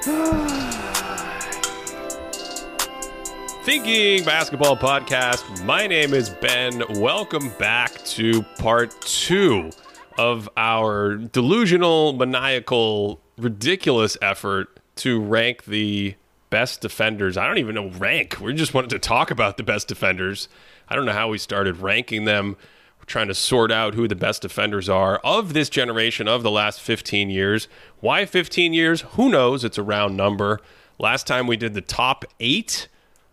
Thinking Basketball Podcast. My name is Ben. Welcome back to part two of our delusional, maniacal, ridiculous effort to rank the best defenders. I don't even know rank. We just wanted to talk about the best defenders. I don't know how we started ranking them. Trying to sort out who the best defenders are of this generation of the last 15 years. Why 15 years? Who knows? It's a round number. Last time we did the top eight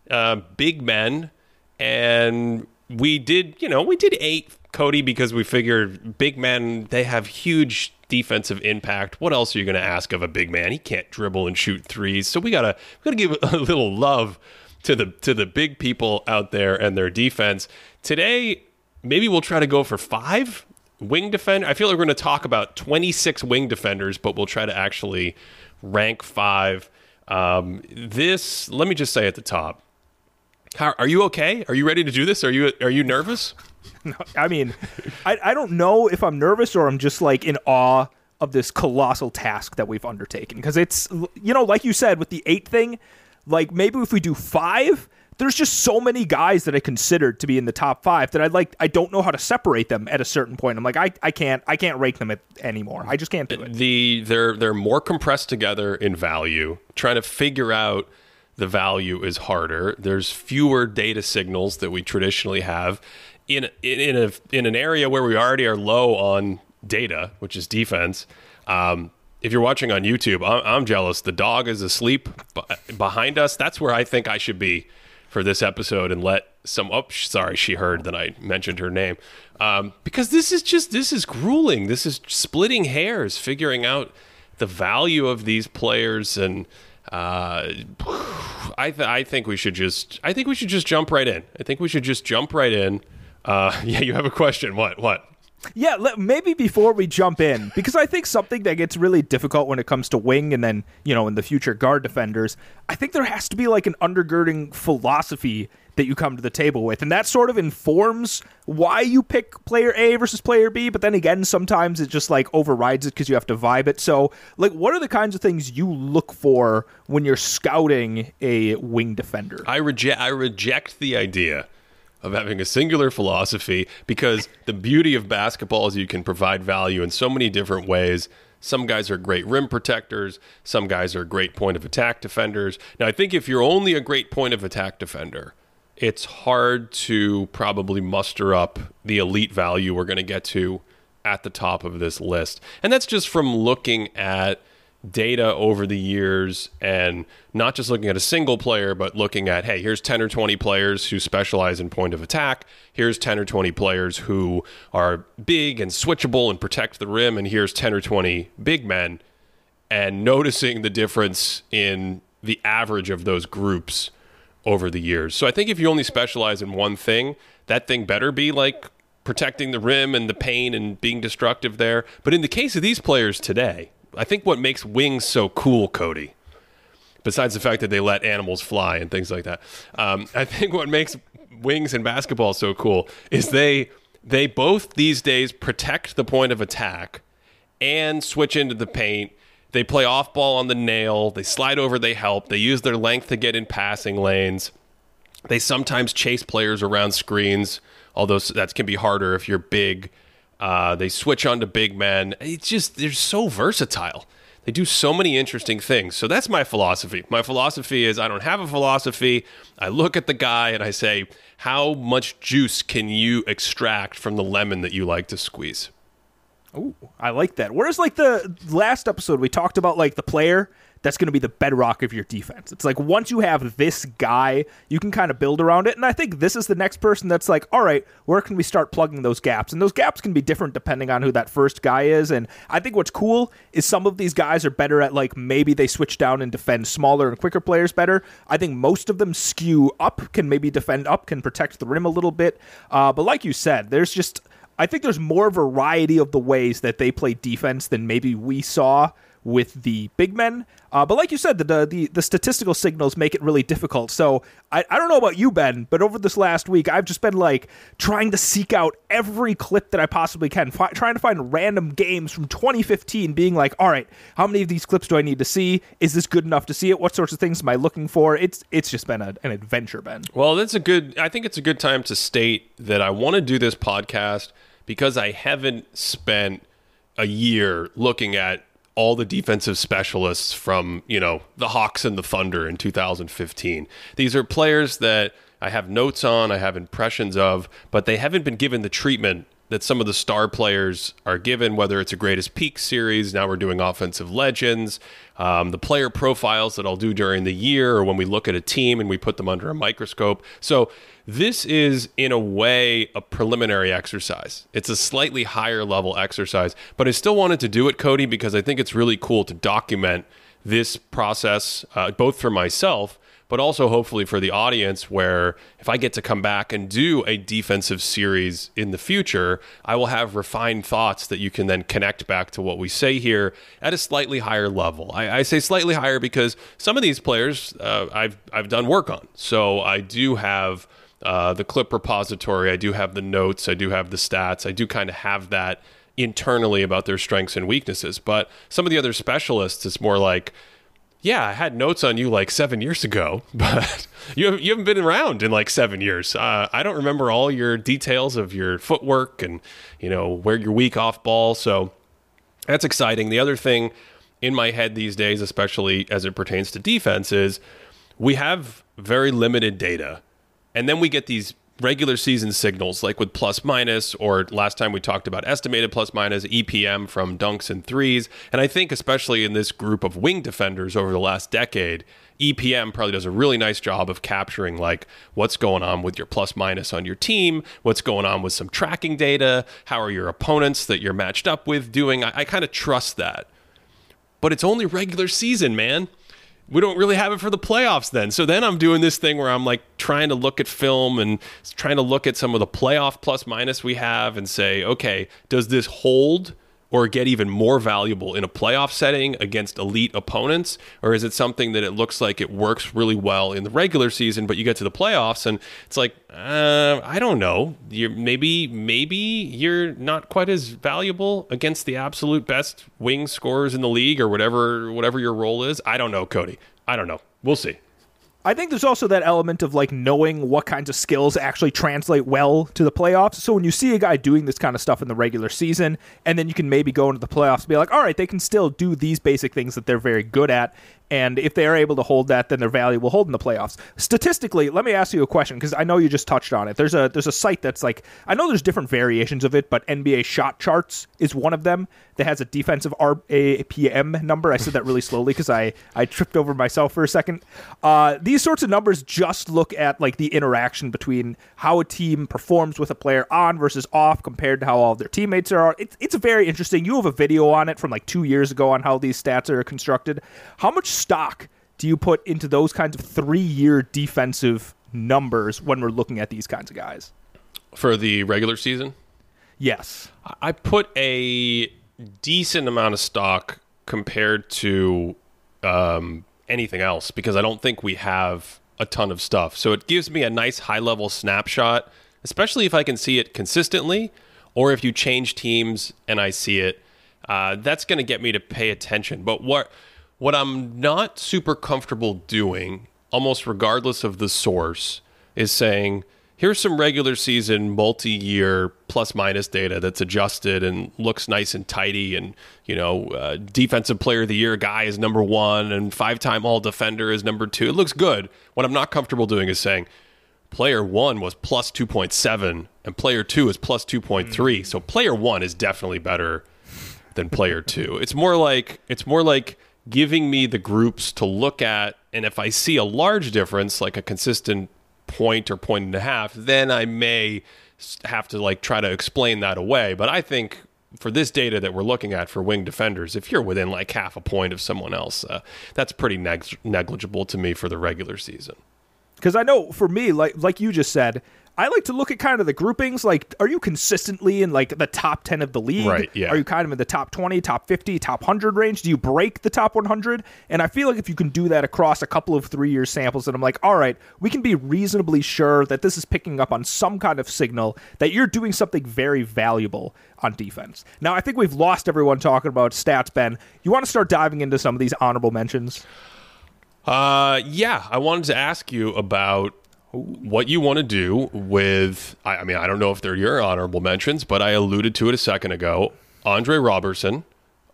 uh, big men, and we did, you know, we did eight, Cody, because we figured big men they have huge defensive impact. What else are you going to ask of a big man? He can't dribble and shoot threes, so we gotta we gotta give a little love to the to the big people out there and their defense. Today, maybe we'll try to go for five wing defender. I feel like we're going to talk about 26 wing defenders, but we'll try to actually rank five. Um, this, let me just say at the top, how, are you okay? Are you ready to do this? Are you are you nervous? No, I mean, I, I don't know if I'm nervous or I'm just like in awe of this colossal task that we've undertaken. Because it's, you know, like you said with the eight thing, like maybe if we do five, there's just so many guys that I considered to be in the top five that I like. I don't know how to separate them at a certain point. I'm like, I, I can't, I can't rank them anymore. I just can't do it. The they're they're more compressed together in value. Trying to figure out the value is harder. There's fewer data signals that we traditionally have in in a in an area where we already are low on data, which is defense. Um, if you're watching on YouTube, I'm, I'm jealous. The dog is asleep behind us. That's where I think I should be for this episode and let some. Oh, sorry, she heard that I mentioned her name. Um, because this is just this is grueling. This is splitting hairs, figuring out the value of these players and uh, I th- I think we should just I think we should just jump right in. I think we should just jump right in. Uh, yeah, you have a question. What? What? Yeah, let, maybe before we jump in, because I think something that gets really difficult when it comes to wing and then, you know, in the future guard defenders, I think there has to be like an undergirding philosophy that you come to the table with. And that sort of informs why you pick player A versus player B. But then again, sometimes it just like overrides it because you have to vibe it. So, like, what are the kinds of things you look for when you're scouting a wing defender? I reject I reject the idea of having a singular philosophy because the beauty of basketball is you can provide value in so many different ways. Some guys are great rim protectors. Some guys are great point of attack defenders. Now, I think if you're only a great point of attack defender, it's hard to probably muster up the elite value we're going to get to at the top of this list. And that's just from looking at data over the years and not just looking at a single player, but looking at, hey, here's 10 or 20 players who specialize in point of attack. Here's 10 or 20 players who are big and switchable and protect the rim. And here's 10 or 20 big men. And noticing the difference in the average of those groups over the years. So I think if you only specialize in one thing, that thing better be like protecting the rim and the pain and being destructive there. But in the case of these players today, I think what makes wings so cool, Cody, besides the fact that they let animals fly and things like that, um, I think what makes wings and basketball so cool is they they both these days protect the point of attack and switch into the paint. They play off ball on the nail. They slide over. They help. They use their length to get in passing lanes. They sometimes chase players around screens, although that can be harder if you're big. Uh, they switch on to big men. It's just they're so versatile. They do so many interesting things. So that's my philosophy. My philosophy is I don't have a philosophy. I look at the guy and I say, how much juice can you extract from the lemon that you like to squeeze? Ooh, I like that. Whereas like the last episode we talked about like the player that's going to be the bedrock of your defense. It's like once you have this guy, you can kind of build around it. And I think this is the next person that's like, all right, where can we start plugging those gaps? And those gaps can be different depending on who that first guy is. And I think what's cool is some of these guys are better at like maybe they switch down and defend smaller and quicker players better. I think most of them skew up, can maybe defend up, can protect the rim a little bit. Uh, but like you said, there's just I think there's more variety of the ways that they play defense than maybe we saw with the big men. Uh, but like you said, the, the the statistical signals make it really difficult. So I, I don't know about you, Ben, but over this last week, I've just been like trying to seek out every clip that I possibly can, fi- trying to find random games from 2015, being like, all right, how many of these clips do I need to see? Is this good enough to see it? What sorts of things am I looking for? It's it's just been a, an adventure, Ben. Well, that's a good. I think it's a good time to state that I want to do this podcast because I haven't spent a year looking at all the defensive specialists from, you know, the Hawks and the Thunder in 2015. These are players that I have notes on, I have impressions of, but they haven't been given the treatment that some of the star players are given, whether it's a greatest peak series, now we're doing offensive legends, um, the player profiles that I'll do during the year, or when we look at a team and we put them under a microscope. So this is, in a way, a preliminary exercise. It's a slightly higher level exercise, but I still wanted to do it, Cody, because I think it's really cool to document this process, uh, both for myself, but also hopefully for the audience, where if I get to come back and do a defensive series in the future, I will have refined thoughts that you can then connect back to what we say here at a slightly higher level. I, I say slightly higher because some of these players uh, I've I've done work on, so I do have uh, the clip repository. I do have the notes. I do have the stats. I do kind of have that internally about their strengths and weaknesses. But some of the other specialists, it's more like, yeah, I had notes on you like seven years ago, but you you haven't been around in like seven years. Uh, I don't remember all your details of your footwork and you know where you're weak off ball. So that's exciting. The other thing in my head these days, especially as it pertains to defense, is we have very limited data and then we get these regular season signals like with plus minus or last time we talked about estimated plus minus EPM from dunks and threes. And I think especially in this group of wing defenders over the last decade EPM probably does a really nice job of capturing like what's going on with your plus minus on your team what's going on with some tracking data how are your opponents that you're matched up with doing? I, I kind of trust that. But it's only regular season man we don't really have it for the playoffs then. So then I'm doing this thing where I'm like trying to look at film and trying to look at some of the playoff plus minus we have and say, okay, does this hold or get even more valuable in a playoff setting against elite opponents? Or is it something that it looks like it works really well in the regular season, but you get to the playoffs and it's like, uh, I don't know. You're maybe maybe you're not quite as valuable against the absolute best wing scorers in the league or whatever whatever your role is. I don't know, Cody. I don't know. We'll see. I think there's also that element of like knowing what kinds of skills actually translate well to the playoffs. So when you see a guy doing this kind of stuff in the regular season, and then you can maybe go into the playoffs and be like, all right, they can still do these basic things that they're very good at. And if they are able to hold that, then their value will hold in the playoffs. Statistically, let me ask you a question because I know you just touched on it. There's a there's a site that's like I know there's different variations of it, but NBA Shot Charts is one of them that has a defensive RAPM number. I said that really slowly because I I tripped over myself for a second. Uh, these sorts of numbers just look at like the interaction between how a team performs with a player on versus off compared to how all their teammates are. It's it's very interesting. You have a video on it from like two years ago on how these stats are constructed. How much stock do you put into those kinds of three year defensive numbers when we're looking at these kinds of guys? For the regular season? Yes. I put a decent amount of stock compared to um, anything else because I don't think we have a ton of stuff. So it gives me a nice high level snapshot, especially if I can see it consistently or if you change teams and I see it. Uh, that's going to get me to pay attention. But what what I'm not super comfortable doing, almost regardless of the source, is saying, here's some regular season multi year plus minus data that's adjusted and looks nice and tidy. And, you know, uh, defensive player of the year guy is number one and five time all defender is number two. It looks good. What I'm not comfortable doing is saying, player one was plus 2.7 and player two is plus 2.3. So player one is definitely better than player two. It's more like, it's more like, giving me the groups to look at. And if I see a large difference, like a consistent point or point and a half, then I may have to like try to explain that away. But I think for this data that we're looking at for wing defenders, if you're within like half a point of someone else, uh, that's pretty neg- negligible to me for the regular season. Because I know for me, like like you just said, I like to look at kind of the groupings. Like, are you consistently in like the top 10 of the league? Right, yeah. Are you kind of in the top 20, top 50, top 100 range? Do you break the top 100? And I feel like if you can do that across a couple of three year samples, then I'm like, all right, we can be reasonably sure that this is picking up on some kind of signal that you're doing something very valuable on defense. Now, I think we've lost everyone talking about stats, Ben. You want to start diving into some of these honorable mentions? Uh, yeah, I wanted to ask you about what you want to do with. I, I mean, I don't know if they're your honorable mentions, but I alluded to it a second ago. Andre Robertson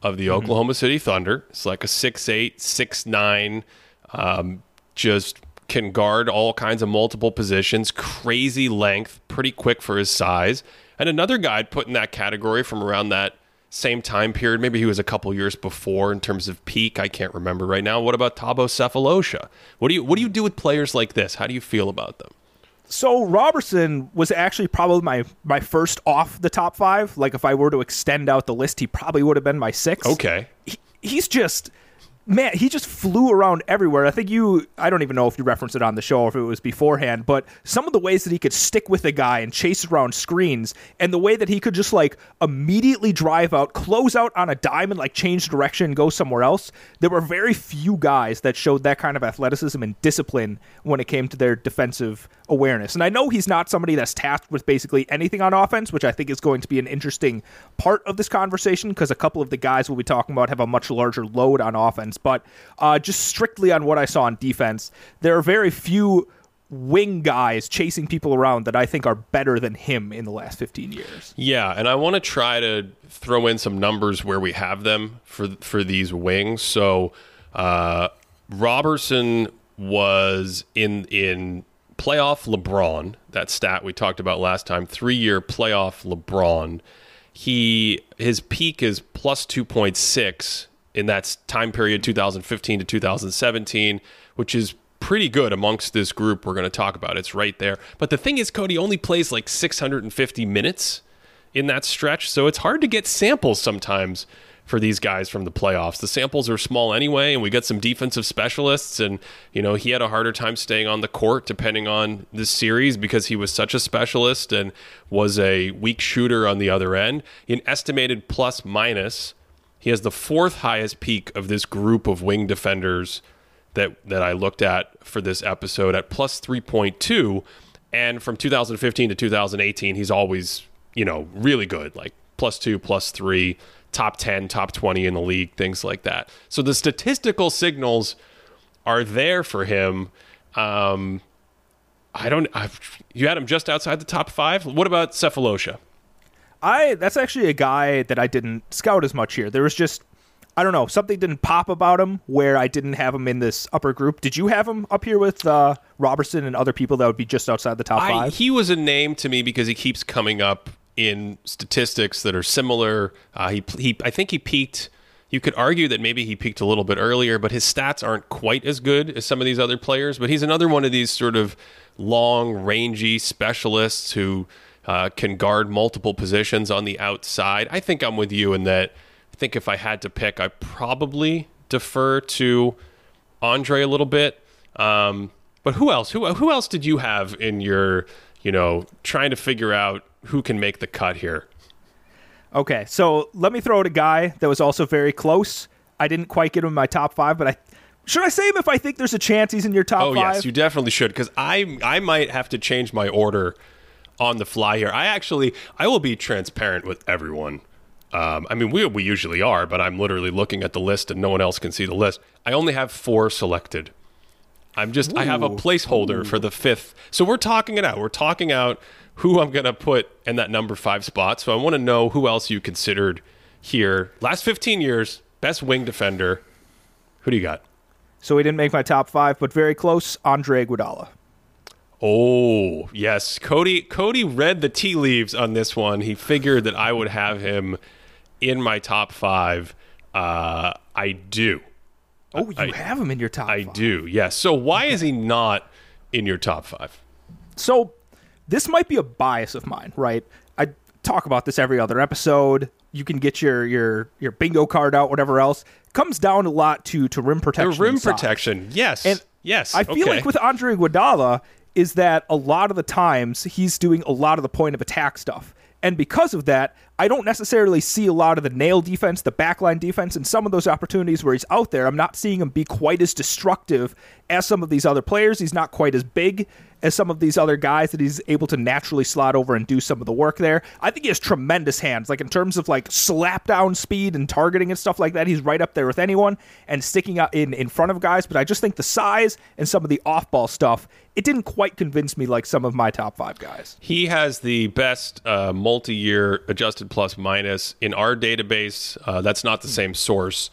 of the Oklahoma City Thunder. It's like a six eight, six nine, um, just can guard all kinds of multiple positions, crazy length, pretty quick for his size. And another guy I'd put in that category from around that same time period. Maybe he was a couple years before in terms of peak. I can't remember right now. What about Thabo Sefolosha? What do you what do you do with players like this? How do you feel about them? So Robertson was actually probably my my first off the top five. Like if I were to extend out the list, he probably would have been my sixth. Okay. He, he's just man, he just flew around everywhere. I think you, I don't even know if you referenced it on the show or if it was beforehand, but some of the ways that he could stick with a guy and chase around screens, and the way that he could just like immediately drive out, close out on a dime, and like change direction, and go somewhere else. There were very few guys that showed that kind of athleticism and discipline when it came to their defensive awareness. And I know he's not somebody that's tasked with basically anything on offense, which I think is going to be an interesting part of this conversation because a couple of the guys we'll be talking about have a much larger load on offense. But uh, just strictly on what I saw on defense, there are very few wing guys chasing people around that I think are better than him in the last 15 years. Yeah, and I want to try to throw in some numbers where we have them for for these wings. So uh, Robertson was in in playoff LeBron. That stat we talked about last time. Three year playoff LeBron. He his peak is plus two point six in that time period 2015 to 2017, which is pretty good amongst this group we're going to talk about. It's right there. But the thing is, Cody only plays like 650 minutes in that stretch, so it's hard to get samples sometimes for these guys from the playoffs. The samples are small anyway, and we got some defensive specialists, and you know he had a harder time staying on the court depending on this series because he was such a specialist and was a weak shooter on the other end. In estimated plus minus, he has the fourth highest peak of this group of wing defenders that that I looked at for this episode at plus 3.2 and from 2015 to 2018 he's always, you know, really good, like plus 2, plus 3, top 10, top 20 in the league, things like that. So the statistical signals are there for him. Um, I don't. I've, you had him just outside the top five. What about Sefolosha? I that's actually a guy that I didn't scout as much here. There was just I don't know something didn't pop about him where I didn't have him in this upper group. Did you have him up here with uh, Robertson and other people that would be just outside the top I, five? he was a name to me because he keeps coming up in statistics that are similar. Uh, he he I think he peaked. You could argue that maybe he peaked a little bit earlier, but his stats aren't quite as good as some of these other players. But he's another one of these sort of long, rangy specialists who uh, can guard multiple positions on the outside. I think I'm with you in that. I think if I had to pick, I probably defer to Andre a little bit. Um, but who else? Who who else did you have in your you know trying to figure out who can make the cut here? Okay, so let me throw out a guy that was also very close. I didn't quite get him in my top five, but I should I say him if I think there's a chance he's in your top oh, five? yes, you definitely should because I I might have to change my order on the fly here. I actually I will be transparent with everyone. Um, I mean, we we usually are, but I'm literally looking at the list and no one else can see the list. I only have four selected. I'm just I have a Ooh. placeholder for the fifth. So we're talking it out. We're talking out who I'm going to put in that number five spot. So I want to know who else you considered here. Last 15 years, best wing defender. Who do you got? so he didn't make my top five, but very close. Andre Iguodala. Oh, yes. Cody Cody read the tea leaves on this one. He figured that I would have him in my top 5. Uh, I do. Oh, you I- have him in your top. I five. do. Yes. So why is he not in your top 5? So this might be a bias of mine, right? I talk about this every other episode. You can get your your your bingo card out, whatever else. Comes down a lot to to rim The protection. rim protection. Yes. And yes. I feel okay. like with Andre Iguodala, is that a lot of the times he's doing a lot of the point of attack stuff. And because of that, I don't necessarily see a lot of the nail defense, the backline defense, and some of those opportunities where he's out there. I'm not seeing him be quite as destructive as some of these other players. He's not quite as big as some of these other guys that he's able to naturally slot over and do some of the work there. I think he has tremendous hands, like in terms of like slap down speed and targeting and stuff like that. He's right up there with anyone and sticking out in in front of guys. But I just think the size and some of the off ball stuff it didn't quite convince me like some of my top five guys. He has the best uh, multi year adjusted plus minus in our database. Uh, that's not the same source.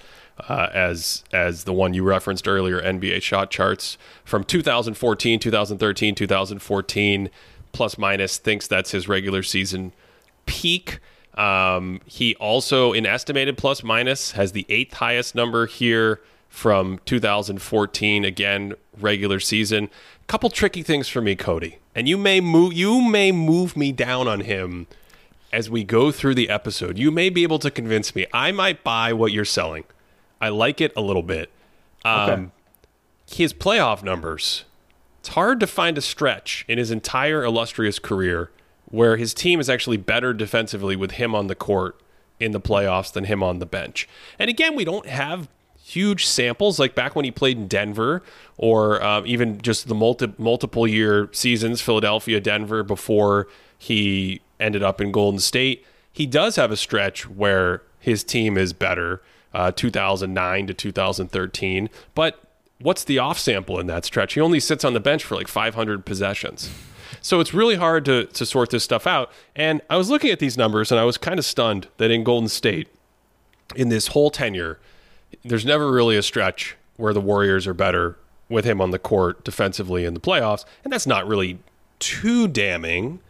Uh, as as the one you referenced earlier, NBA shot charts from 2014, 2013, 2014, plus minus thinks that's his regular season peak. Um, he also, in estimated plus minus, has the eighth highest number here from 2014. Again, regular season. Couple tricky things for me, Cody, and you may move you may move me down on him as we go through the episode. You may be able to convince me. I might buy what you're selling. I like it a little bit. Um, Okay. His playoff numbers. It's hard to find a stretch in his entire illustrious career where his team is actually better defensively with him on the court in the playoffs than him on the bench. And again, we don't have huge samples like back when he played in Denver or uh, even just the multi- multiple year seasons, Philadelphia, Denver, before he ended up in Golden State. He does have a stretch where his team is better, uh, 2009 to 2013. But what's the off sample in that stretch? He only sits on the bench for like 500 possessions. So it's really hard to, to sort this stuff out. And I was looking at these numbers and I was kind of stunned that in Golden State, in this whole tenure, there's never really a stretch where the Warriors are better with him on the court defensively in the playoffs. And that's not really too damning.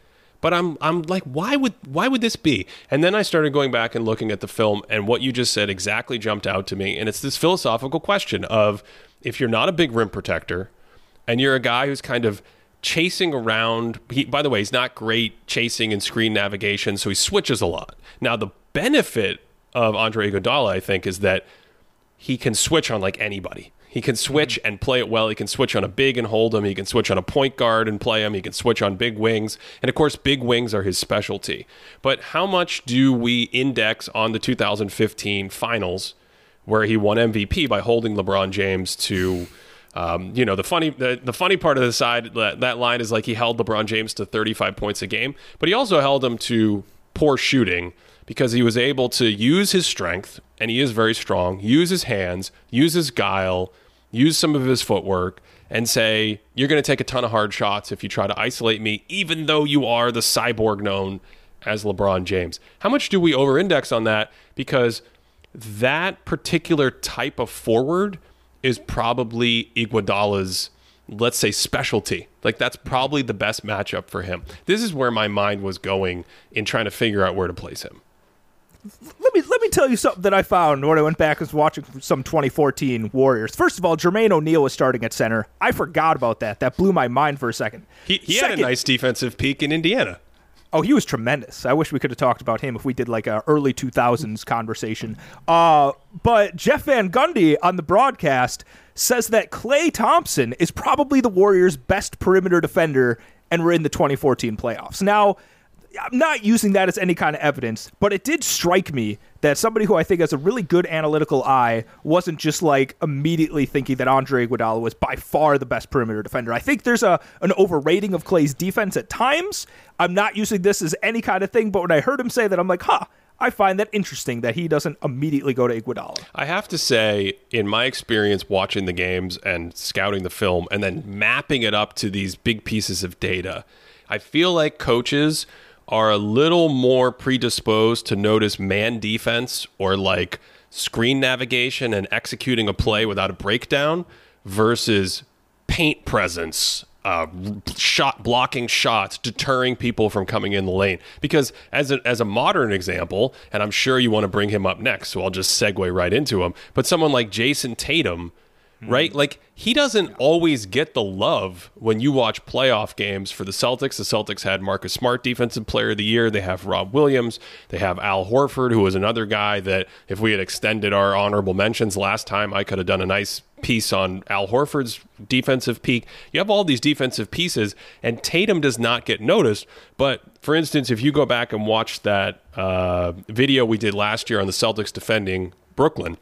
But I'm I'm like, why would why would this be? And then I started going back and looking at the film, and what you just said exactly jumped out to me. And it's this philosophical question of if you're not a big rim protector, and you're a guy who's kind of chasing around. He, by the way, he's not great chasing and screen navigation, so he switches a lot. Now, the benefit of Andre Iguodala, I think, is that he can switch on like anybody. He can switch and play it well. He can switch on a big and hold him. He can switch on a point guard and play him. He can switch on big wings. And of course, big wings are his specialty. But how much do we index on the 2015 finals where he won MVP by holding LeBron James to um, you know the funny the, the funny part of the side that, that line is like he held LeBron James to 35 points a game, but he also held him to poor shooting because he was able to use his strength and he is very strong, use his hands, use his guile, use some of his footwork and say you're going to take a ton of hard shots if you try to isolate me even though you are the cyborg known as LeBron James. How much do we over-index on that because that particular type of forward is probably Iguodala's let's say specialty. Like that's probably the best matchup for him. This is where my mind was going in trying to figure out where to place him. Let me let me tell you something that I found when I went back and was watching some 2014 Warriors. First of all, Jermaine O'Neal was starting at center. I forgot about that. That blew my mind for a second. He, he had a nice defensive peak in Indiana. Oh, he was tremendous. I wish we could have talked about him if we did like a early 2000s conversation. Uh, but Jeff Van Gundy on the broadcast says that Klay Thompson is probably the Warriors' best perimeter defender, and we're in the 2014 playoffs. Now, I'm not using that as any kind of evidence, but it did strike me that somebody who I think has a really good analytical eye wasn't just like immediately thinking that Andre Iguodala was by far the best perimeter defender. I think there's a an overrating of Klay's defense at times. I'm not using this as any kind of thing, but when I heard him say that, I'm like, huh. I find that interesting that he doesn't immediately go to Iguodala. I have to say, in my experience watching the games and scouting the film and then mapping it up to these big pieces of data, I feel like coaches are a little more predisposed to notice man defense or like screen navigation and executing a play without a breakdown versus paint presence, uh, shot blocking shots, deterring people from coming in the lane. Because as a, as a modern example, and I'm sure you want to bring him up next, so I'll just segue right into him. But someone like Jayson Tatum right? Like he doesn't always get the love when you watch playoff games for the Celtics. The Celtics had Marcus Smart defensive player of the year. They have Rob Williams. They have Al Horford, who was another guy that if we had extended our honorable mentions last time, I could have done a nice piece on Al Horford's defensive peak. You have all these defensive pieces, and Tatum does not get noticed. But for instance, if you go back and watch that uh, video we did last year on the Celtics defending Brooklyn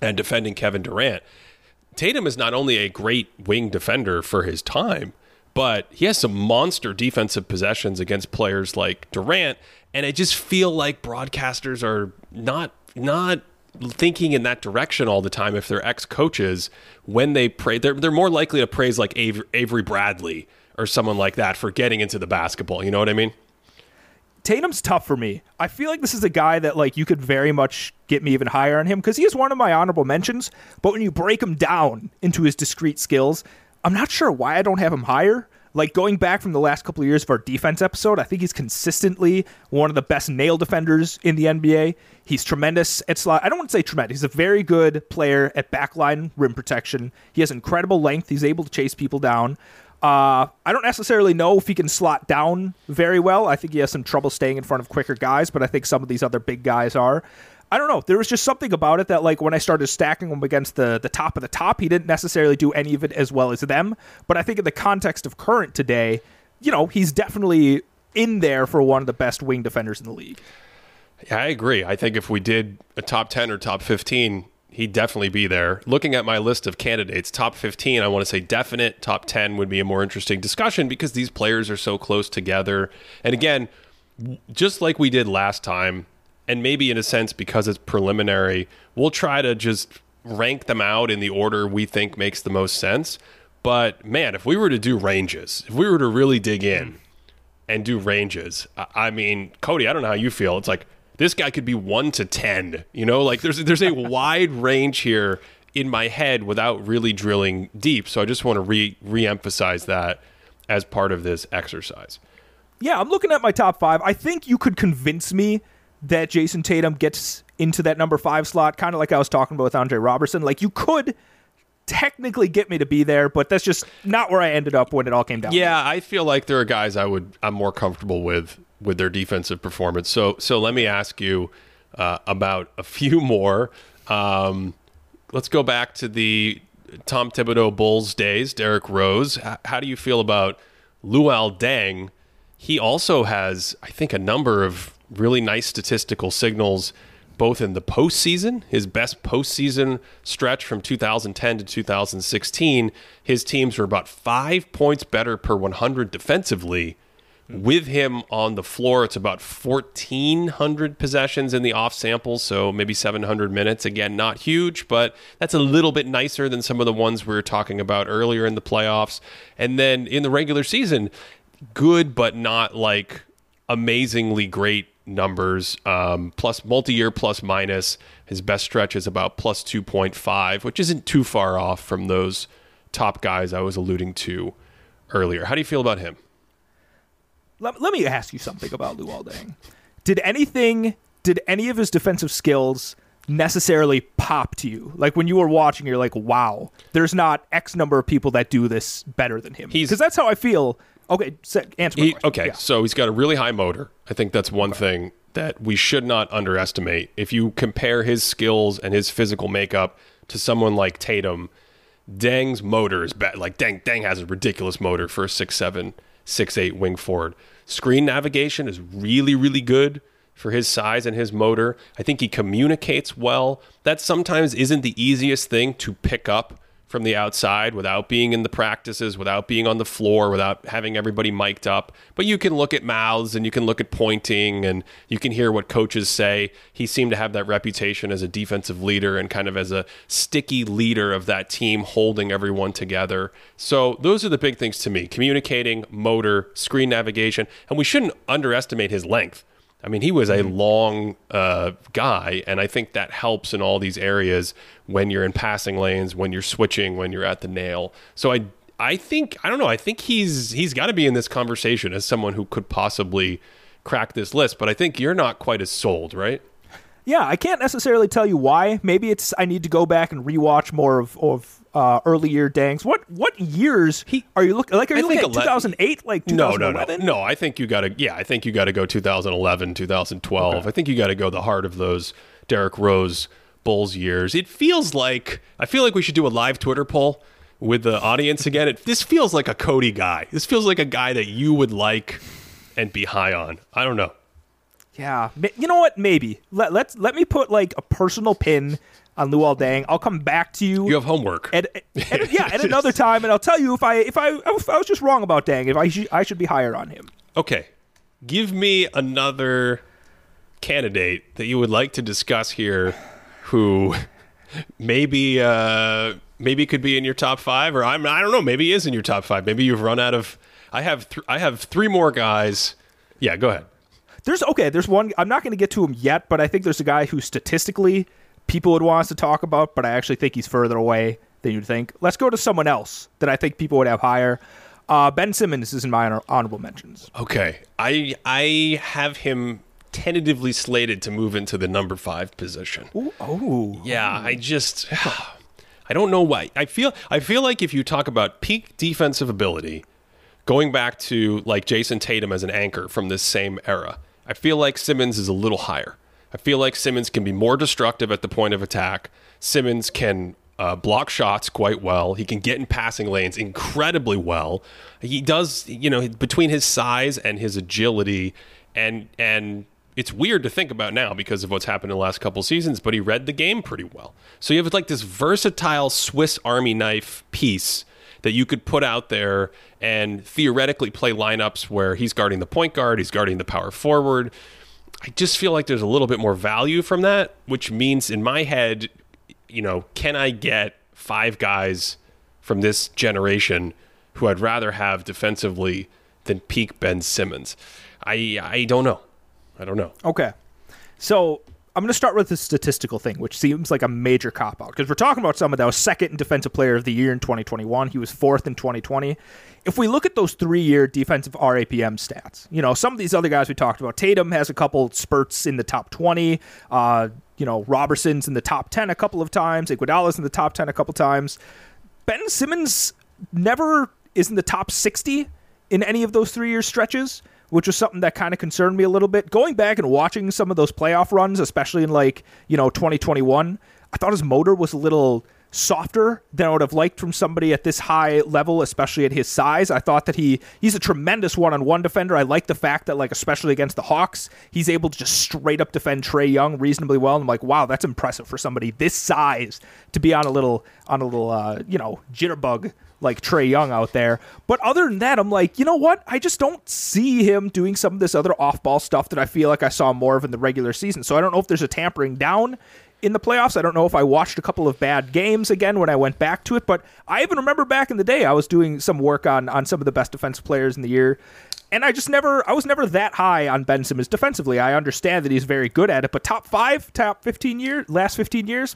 and defending Kevin Durant, Tatum is not only a great wing defender for his time, but he has some monster defensive possessions against players like Durant, and I just feel like broadcasters are not not thinking in that direction all the time if they're ex coaches when they pray they're, they're more likely to praise like Avery, Avery Bradley or someone like that for getting into the basketball you know what I mean Tatum's tough for me. I feel like this is a guy that like you could very much get me even higher on him because he is one of my honorable mentions. But when you break him down into his discrete skills, I'm not sure why I don't have him higher. Like going back from the last couple of years of our defense episode, I think he's consistently one of the best nail defenders in the NBA. He's tremendous at slot. I don't want to say tremendous. He's a very good player at backline rim protection. He has incredible length. He's able to chase people down. Uh, I don't necessarily know if he can slot down very well. I think he has some trouble staying in front of quicker guys, but I think some of these other big guys are. I don't know. There was just something about it that, like, when I started stacking him against the the top of the top, he didn't necessarily do any of it as well as them. But I think in the context of current today, you know, he's definitely in there for one of the best wing defenders in the league. Yeah, I agree. I think if we did a top 10 or top 15, he'd definitely be there. Looking at my list of candidates, top 15, I want to say definite. Top 10 would be a more interesting discussion because these players are so close together. And again, just like we did last time, and maybe in a sense because it's preliminary, we'll try to just rank them out in the order we think makes the most sense. But man, if we were to do ranges, if we were to really dig in and do ranges, I mean, Cody, I don't know how you feel. It's like this guy could be one to ten. You know, like there's there's a wide range here in my head without really drilling deep. So I just want to re reemphasize that as part of this exercise. Yeah, I'm looking at my top five. I think you could convince me that Jayson Tatum gets into that number five slot, kind of like I was talking about with Andre Robertson. Like you could technically get me to be there, but that's just not where I ended up when it all came down. Yeah, I feel like there are guys I would I'm more comfortable with with their defensive performance. So so let me ask you uh, about a few more. Um, let's go back to the Tom Thibodeau Bulls days. Derrick Rose. H- how do you feel about Luol Deng? He also has, I think, a number of really nice statistical signals both in the postseason, his best postseason stretch from 2010 to 2016, his teams were about five points better per 100 defensively with him on the floor, it's about 1,400 possessions in the off samples, so maybe 700 minutes. Again, not huge, but that's a little bit nicer than some of the ones we were talking about earlier in the playoffs. And then in the regular season, good, but not like amazingly great numbers. Um, plus multi year plus minus. His best stretch is about plus 2.5, which isn't too far off from those top guys I was alluding to earlier. How do you feel about him? Let, let me ask you something about Luol Deng. Did anything, did any of his defensive skills necessarily pop to you? Like when you were watching, you're like, wow, there's not X number of people that do this better than him. Because that's how I feel. Okay, so answer he, Okay, yeah. so he's got a really high motor. I think that's one okay. thing that we should not underestimate. If you compare his skills and his physical makeup to someone like Tatum, Deng's motor is bad. Like Deng, Deng has a ridiculous motor for a six seven six eight wing forward. Screen navigation is really, really good for his size and his motor. I think he communicates well. That sometimes isn't the easiest thing to pick up from the outside without being in the practices, without being on the floor, without having everybody mic'd up. But you can look at mouths and you can look at pointing and you can hear what coaches say. He seemed to have that reputation as a defensive leader and kind of as a sticky leader of that team, holding everyone together. So those are the big things to me communicating, motor, screen navigation. And we shouldn't underestimate his length. I mean, he was a mm-hmm. long uh, guy, and I think that helps in all these areas when you're in passing lanes, when you're switching, when you're at the nail. So I, I think I don't know. I think he's he's got to be in this conversation as someone who could possibly crack this list. But I think you're not quite as sold, right? Yeah, I can't necessarily tell you why. Maybe it's I need to go back and rewatch more of, of uh, early year Dengs. What what years he, are you looking like? Are you looking at 2008? Like No, no, no. No, I think you got to, yeah, I think you got to go 2011, 2012. I think you got to go the heart of those Derrick Rose Bulls years. It feels like, I feel like we should do a live Twitter poll with the audience again. It, this feels like a Cody guy. This feels like a guy that you would like and be high on. I don't know. Yeah, you know what? Maybe let let's let me put like a personal pin on Luol Deng. I'll come back to you. You have homework. at, at- yeah, at another time, and I'll tell you if I if I if I was just wrong about Deng, if I should I should be higher on him. Okay. Give me another candidate that you would like to discuss here who maybe uh maybe could be in your top 5 or I'm I don't know, maybe he is in your top 5. Maybe you've run out of I have th- I have 3 more guys. Yeah, go ahead. There's okay. There's one. I'm not going to get to him yet, but I think there's a guy who statistically people would want us to talk about, but I actually think he's further away than you'd think. Let's go to someone else that I think people would have higher. Uh, ben Simmons is in my honor- honorable mentions. Okay. I I have him tentatively slated to move into the number 5 position. Ooh, oh, Yeah, I just I don't know why. I feel I feel like if you talk about peak defensive ability, going back to like Jayson Tatum as an anchor from this same era, I feel like Simmons is a little higher. I feel like Simmons can be more destructive at the point of attack. Simmons can uh, block shots quite well. He can get in passing lanes incredibly well. He does, you know, between his size and his agility, and and it's weird to think about now because of what's happened in the last couple seasons. But he read the game pretty well. So you have like this versatile Swiss Army knife piece that you could put out there and theoretically play lineups where he's guarding the point guard, he's guarding the power forward. I just feel like there's a little bit more value from that, which means in my head, you know, can I get five guys from this generation who I'd rather have defensively than peak Ben Simmons? I I don't know. I don't know. Okay. So I'm going to start with the statistical thing, which seems like a major cop out because we're talking about someone that was second in defensive player of the year in 2021. He was fourth in 2020. If we look at those three year defensive RAPM stats, you know, some of these other guys we talked about, Tatum has a couple spurts in the top 20. Uh, you know, Robertson's in the top 10 a couple of times. Iguodala's in the top 10 a couple times. Ben Simmons never is in the top 60 in any of those three year stretches, which was something that kind of concerned me a little bit. Going back and watching some of those playoff runs, especially in like, you know, 2021, I thought his motor was a little softer than I would have liked from somebody at this high level, especially at his size. I thought that he he's a tremendous one-on-one defender. I like the fact that like especially against the Hawks, he's able to just straight up defend Trae Young reasonably well. And I'm like, wow, that's impressive for somebody this size to be on a little on a little uh, you know, jitterbug like Trae Young out there. But other than that, I'm like, you know what? I just don't see him doing some of this other off ball stuff that I feel like I saw more of in the regular season. So I don't know if there's a tampering down in the playoffs. I don't know if I watched a couple of bad games again when I went back to it, but I even remember back in the day I was doing some work on on some of the best defensive players in the year. And I just never, I was never that high on Ben Simmons defensively. I understand that he's very good at it, but top five, top 15 years, last 15 years,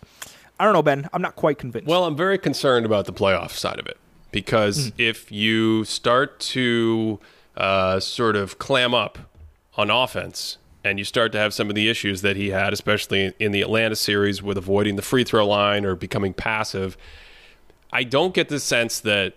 I don't know, Ben. I'm not quite convinced. Well, I'm very concerned about the playoff side of it because if you start to uh, sort of clam up on offense and you start to have some of the issues that he had, especially in the Atlanta series with avoiding the free throw line or becoming passive, I don't get the sense that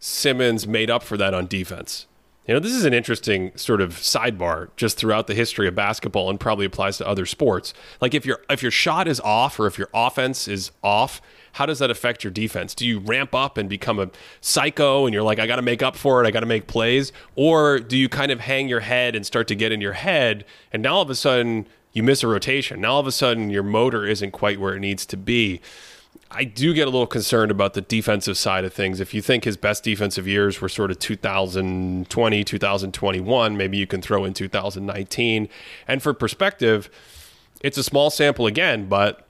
Simmons made up for that on defense. You know, this is an interesting sort of sidebar just throughout the history of basketball and probably applies to other sports. Like if your if your shot is off or if your offense is off, how does that affect your defense? Do you ramp up and become a psycho and you're like I got to make up for it, I got to make plays, or do you kind of hang your head and start to get in your head and now all of a sudden you miss a rotation. Now all of a sudden your motor isn't quite where it needs to be. I do get a little concerned about the defensive side of things. If you think his best defensive years were sort of 2020, 2021, maybe you can throw in 2019. And for perspective, it's a small sample again, but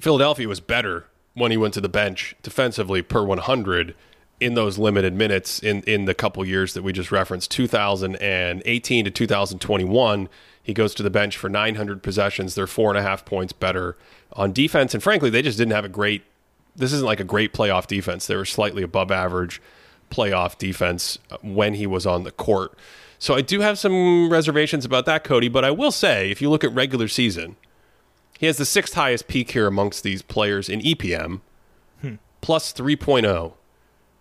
Philadelphia was better when he went to the bench defensively per 100 in those limited minutes in, in the couple years that we just referenced. 2018 to 2021 he goes to the bench for 900 possessions. They're four and a half points better on defense. And frankly they just didn't have a great this isn't like a great playoff defense. They were slightly above average playoff defense uh, when he was on the court. So i do have some reservations about that cody but i will say if you look at regular season He has the sixth highest peak here amongst these players in EPM, plus 3.0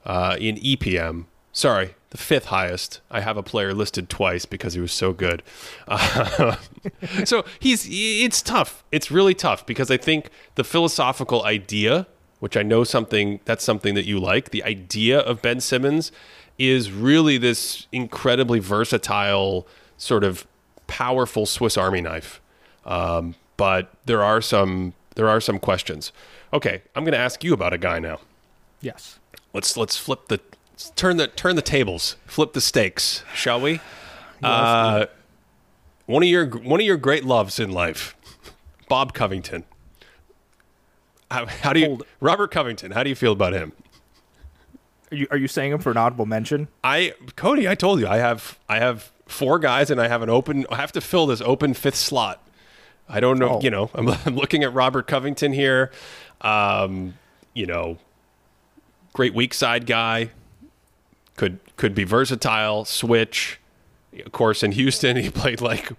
uh, in EPM. Sorry, the fifth highest. I have a player listed twice because he was so good. Uh, so he's it's tough. It's really tough because I think the philosophical idea, which I know something that's something that you like, the idea of Ben Simmons is really this incredibly versatile sort of powerful Swiss Army knife. Um, but there are some there are some questions. Okay, I'm going to ask you about a guy now. Yes. Let's let's flip the let's turn the turn the tables, flip the stakes, shall we? Uh, one of your one of your great loves in life, Bob Covington. How, how do you Hold. Robert Covington? How do you feel about him? Are you are you saying him for an audible mention? I Cody, I told you I have I have four guys and I have an open. I have to fill this open fifth slot. I don't know. Oh. You know, I'm, I'm looking at Robert Covington here. Um, you know, great weak side guy. Could could be versatile. Switch. Of course, in Houston, he played like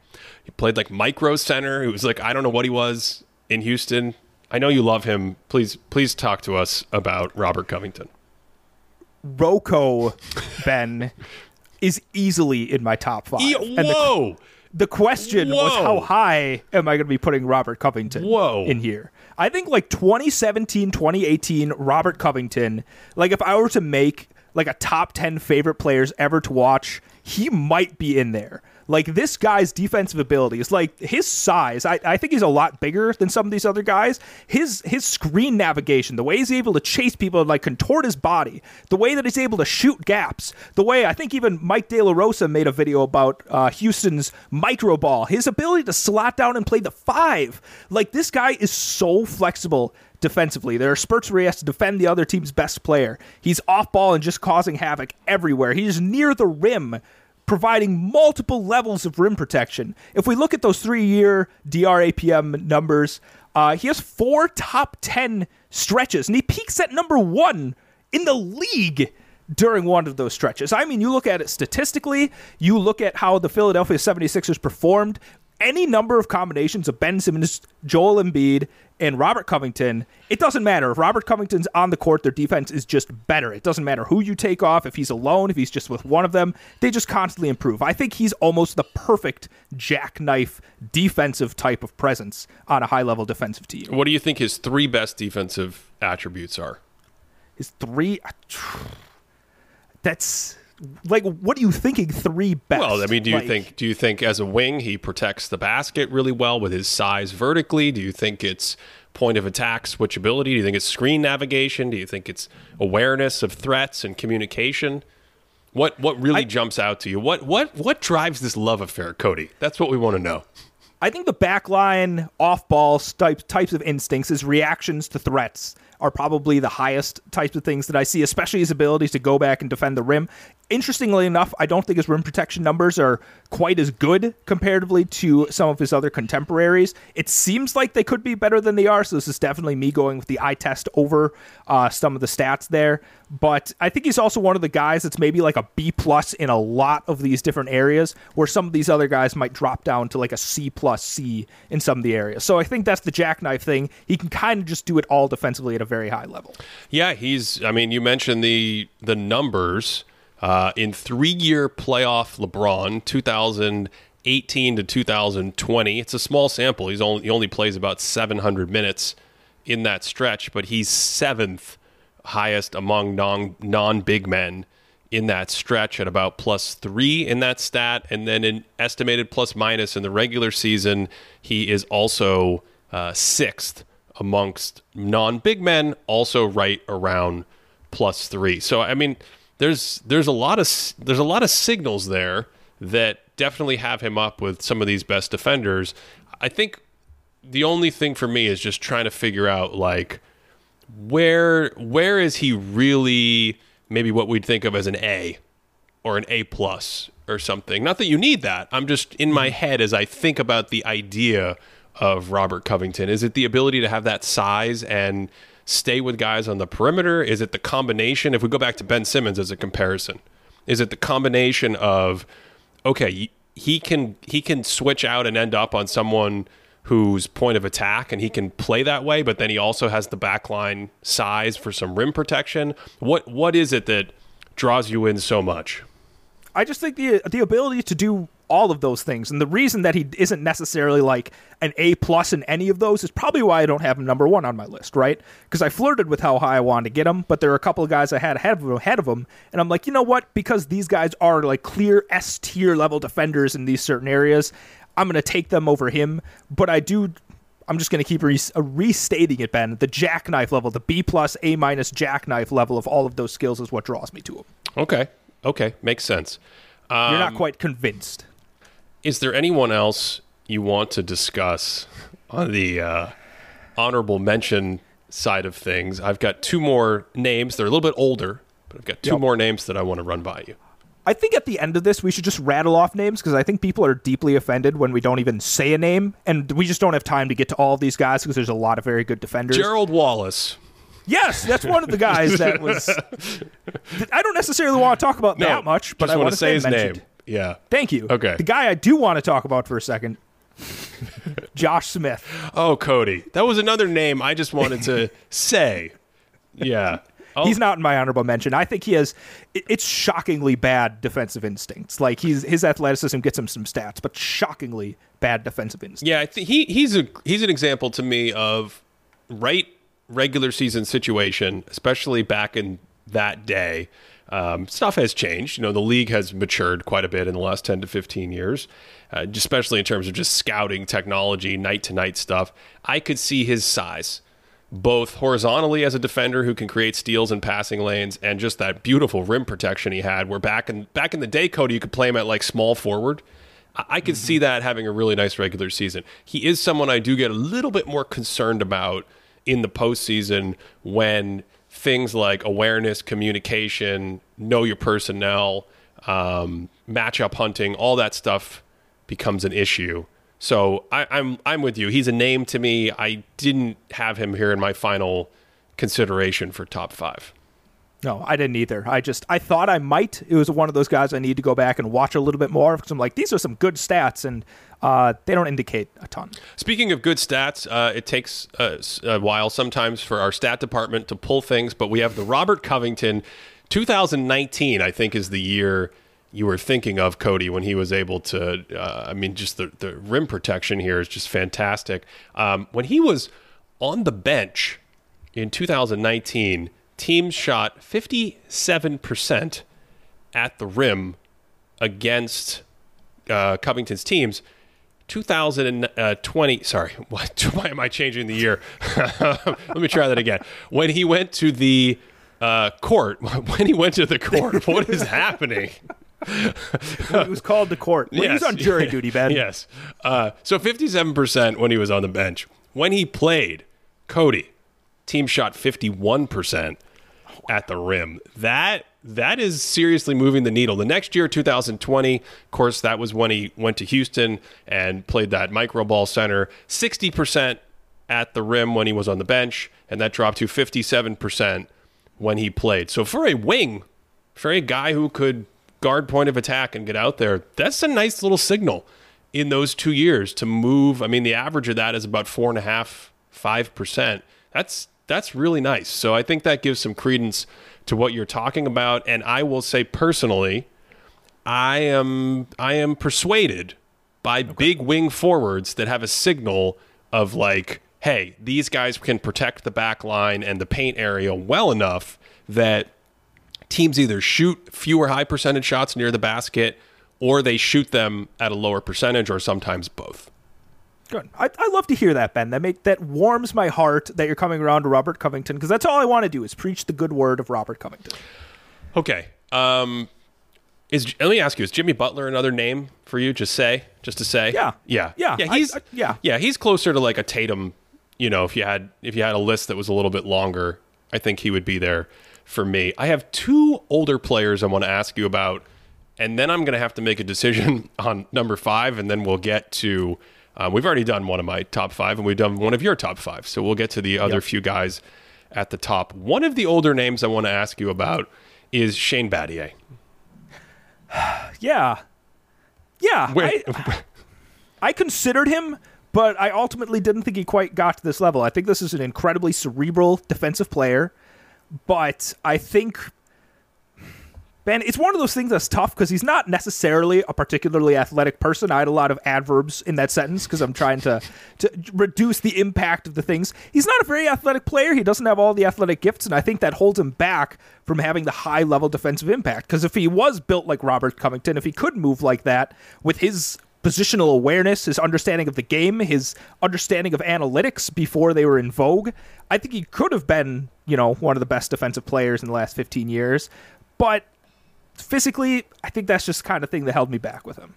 he played like micro center. He was like I don't know what he was in Houston. I know you love him. Please please talk to us about Robert Covington. RoCo Ben is easily in my top five. E- whoa. The question was how high am I going to be putting Robert Covington Whoa. in here? I think like 2017, 2018, Robert Covington, like if I were to make like a top 10 favorite players ever to watch, he might be in there. Like this guy's defensive abilities, like his size, I, I think he's a lot bigger than some of these other guys. His his screen navigation, the way he's able to chase people and like contort his body, the way that he's able to shoot gaps, the way I think even Mike De La Rosa made a video about uh, Houston's micro ball, his ability to slot down and play the five. Like this guy is so flexible defensively. There are spurts where he has to defend the other team's best player. He's off ball and just causing havoc everywhere. He's near the rim, providing multiple levels of rim protection. If we look at those three year DRAPM numbers, uh, he has four top 10 stretches, and he peaks at number one in the league during one of those stretches. I mean, you look at it statistically, you look at how the Philadelphia 76ers performed, any number of combinations of Ben Simmons, Joel Embiid, and Robert Covington, it doesn't matter. If Robert Covington's on the court, their defense is just better. It doesn't matter who you take off, if he's alone, if he's just with one of them, they just constantly improve. I think he's almost the perfect jackknife defensive type of presence on a high level defensive team. What do you think his three best defensive attributes are? His three. That's like, what are you thinking? Three best. Well, I mean, do you Like, think do you think as a wing he protects the basket really well with his size vertically? Do you think it's point of attack switchability? Do you think it's screen navigation? Do you think it's awareness of threats and communication? What what really jumps out to you? What what what drives this love affair, Cody? That's what we want to know. I think the backline off ball types types of instincts, is reactions to threats are probably the highest types of things that I see, especially his abilities to go back and defend the rim. Interestingly enough, I don't think his rim protection numbers are quite as good comparatively to some of his other contemporaries. It seems like they could be better than they are, so this is definitely me going with the eye test over uh, some of the stats there. But I think he's also one of the guys that's maybe like a B plus in a lot of these different areas, where some of these other guys might drop down to like a C plus C in some of the areas. So I think that's the jackknife thing. He can kind of just do it all defensively at a very high level. Yeah, he's. I mean, you mentioned the the numbers uh, in three year playoff LeBron, 2018 to 2020. It's a small sample. He's only he only plays about 700 minutes in that stretch, but he's seventh highest among non non big men in that stretch at about plus three in that stat, and then an estimated plus minus in the regular season, he is also uh, sixth amongst non big men, also right around plus three. So I mean, there's there's a lot of there's a lot of signals there that definitely have him up with some of these best defenders. I think the only thing for me is just trying to figure out like where where is he really maybe what we'd think of as an A or an A plus or something. Not that you need that. I'm just in my mm-hmm. head as I think about the idea of Robert Covington. Is it the ability to have that size and stay with guys on the perimeter? Is it the combination? If we go back to Ben Simmons as a comparison, is it the combination of okay, he can he can switch out and end up on someone who's point of attack and he can play that way, but then he also has the backline size for some rim protection. What what is it that draws you in so much? I just think the the ability to do all of those things, and the reason that he isn't necessarily like an A plus in any of those is probably why I don't have him number one on my list, right? Because I flirted with how high I wanted to get him, but there are a couple of guys I had ahead of, ahead of him, and I'm like, you know what? Because these guys are like clear S tier level defenders in these certain areas, I'm going to take them over him. But I do I'm just going to keep re- uh, restating it, Ben. The jackknife level, the B plus, A minus jackknife level of all of those skills is what draws me to him. Okay. Okay. Makes sense. Um, You're not quite convinced. Is there anyone else you want to discuss on the uh, honorable mention side of things? I've got two more names. They're a little bit older, but I've got two yep. more names that I want to run by you. I think at the end of this, we should just rattle off names because I think people are deeply offended when we don't even say a name, and we just don't have time to get to all of these guys because there's a lot of very good defenders. Gerald Wallace. Yes, that's one of the guys that was. I don't necessarily want to talk about no, that much, but I want to say his mentioned. name. Yeah. Thank you. Okay. The guy I do want to talk about for a second, Josh Smith. Oh, Cody. That was another name I just wanted to say. Yeah. Oh. He's not in my honorable mention. I think he has. It's shockingly bad defensive instincts. Like he's his athleticism gets him some stats, but shockingly bad defensive instincts. Yeah, I think he he's a he's an example to me of right regular season situation, especially back in that day. Um, stuff has changed. You know, the league has matured quite a bit in the last 10 to 15 years, uh, especially in terms of just scouting technology, night to night stuff. I could see his size both horizontally as a defender who can create steals and passing lanes and just that beautiful rim protection he had where back in back in the day Cody you could play him at like small forward I, I could mm-hmm. see that having a really nice regular season he is someone I do get a little bit more concerned about in the postseason when things like awareness communication know your personnel um, matchup hunting all that stuff becomes an issue so I, I'm I'm with you. He's a name to me. I didn't have him here in my final consideration for top five. No, I didn't either. I just I thought I might. It was one of those guys I need to go back and watch a little bit more because I'm like these are some good stats and uh, they don't indicate a ton. Speaking of good stats, uh, it takes a, a while sometimes for our stat department to pull things, but we have the Robert Covington 2019. I think is the year you were thinking of Cody when he was able to. Uh, I mean, just the the rim protection here is just fantastic. Um, when he was on the bench in 2019, teams shot 57 percent at the rim against uh, Covington's teams. 2020 sorry what, why am i changing the year let me try that again when he went to the uh, court when he went to the court what is happening he was called to court. Yes. He was on jury duty, Ben. Yes. Uh, so 57% when he was on the bench. When he played, Cody, team shot 51% at the rim. That that is seriously moving the needle. The next year, 2020, of course, that was when he went to Houston and played that micro ball center. 60% at the rim when he was on the bench, and that dropped to 57% when he played. So for a wing, for a guy who could guard point of attack and get out there, that's a nice little signal in those two years to move. I mean, the average of that is about four and a half, five percent. That's that's really nice. So I think that gives some credence to what you're talking about. And I will say personally, I am I am persuaded by okay. big wing forwards that have a signal of like, hey, these guys can protect the back line and the paint area well enough that teams either shoot fewer high percentage shots near the basket or they shoot them at a lower percentage or sometimes both. Good. I, I love to hear that, Ben. That make that warms my heart that you're coming around to Robert Covington because that's all I want to do is preach the good word of Robert Covington. Okay. Um, is let me ask you: Is Jimmy Butler another name for you? Just say, just to say. Yeah. Yeah. Yeah. Yeah. He's I, I, yeah. Yeah. He's closer to like a Tatum. You know, if you had if you had a list that was a little bit longer, I think he would be there for me. I have two older players I want to ask you about, and then I'm going to have to make a decision on number five, and then we'll get to. Um, we've already done one of my top five, and we've done one of your top five. So we'll get to the other yep. few guys at the top. One of the older names I want to ask you about is Shane Battier. yeah. Yeah. I, I considered him but I ultimately didn't think he quite got to this level. I think this is an incredibly cerebral defensive player, but I think Ben, it's one of those things that's tough because he's not necessarily a particularly athletic person. I had a lot of adverbs in that sentence because I'm trying to to reduce the impact of the things. He's not a very athletic player. He doesn't have all the athletic gifts, and I think that holds him back from having the high level defensive impact. Because if he was built like Robert Covington, if he could move like that with his positional awareness, his understanding of the game, his understanding of analytics before they were in vogue, I think he could have been, you know, one of the best defensive players in the last 15 years. But physically, I think that's just kind of thing that held me back with him.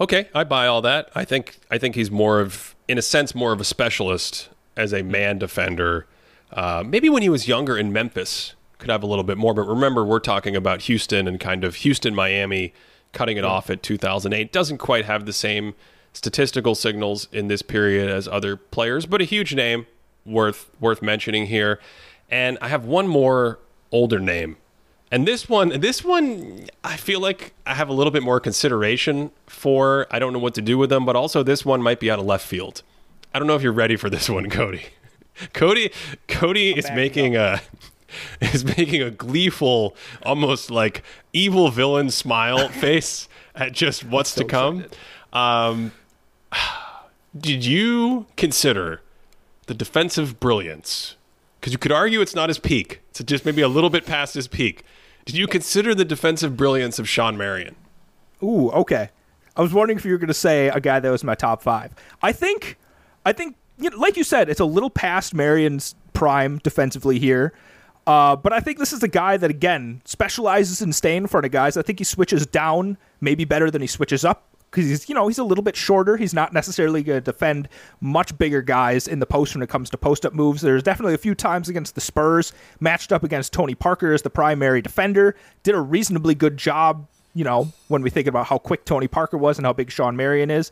Okay, I buy all that. I think I think he's more of, in a sense, more of a specialist as a man defender. Uh, maybe when he was younger in Memphis, could have a little bit more. But remember, we're talking about Houston and kind of Houston, Miami, cutting it yeah. off at 2008. Doesn't quite have the same statistical signals in this period as other players, but a huge name worth worth mentioning here. And I have one more older name and this one, this one, I feel like I have a little bit more consideration for. I don't know what to do with them, but also this one might be out of left field. I don't know if you're ready for this one, Cody. Cody, Cody is making a is making a gleeful, almost like evil villain smile face at just what's so to come. Um, did you consider the defensive brilliance? Because you could argue it's not his peak. It's just maybe a little bit past his peak. Did you consider the defensive brilliance of Shawn Marion? Ooh, okay. I was wondering if you were going to say a guy that was my top five. I think, I think, you know, like you said, it's a little past Marion's prime defensively here. Uh, but I think this is a guy that again specializes in staying in front of guys. I think he switches down maybe better than he switches up because he's you know he's a little bit shorter. He's not necessarily going to defend much bigger guys in the post when it comes to post up moves. There's definitely a few times against the Spurs matched up against Tony Parker as the primary defender. Did a reasonably good job. You know when we think about how quick Tony Parker was and how big Shawn Marion is.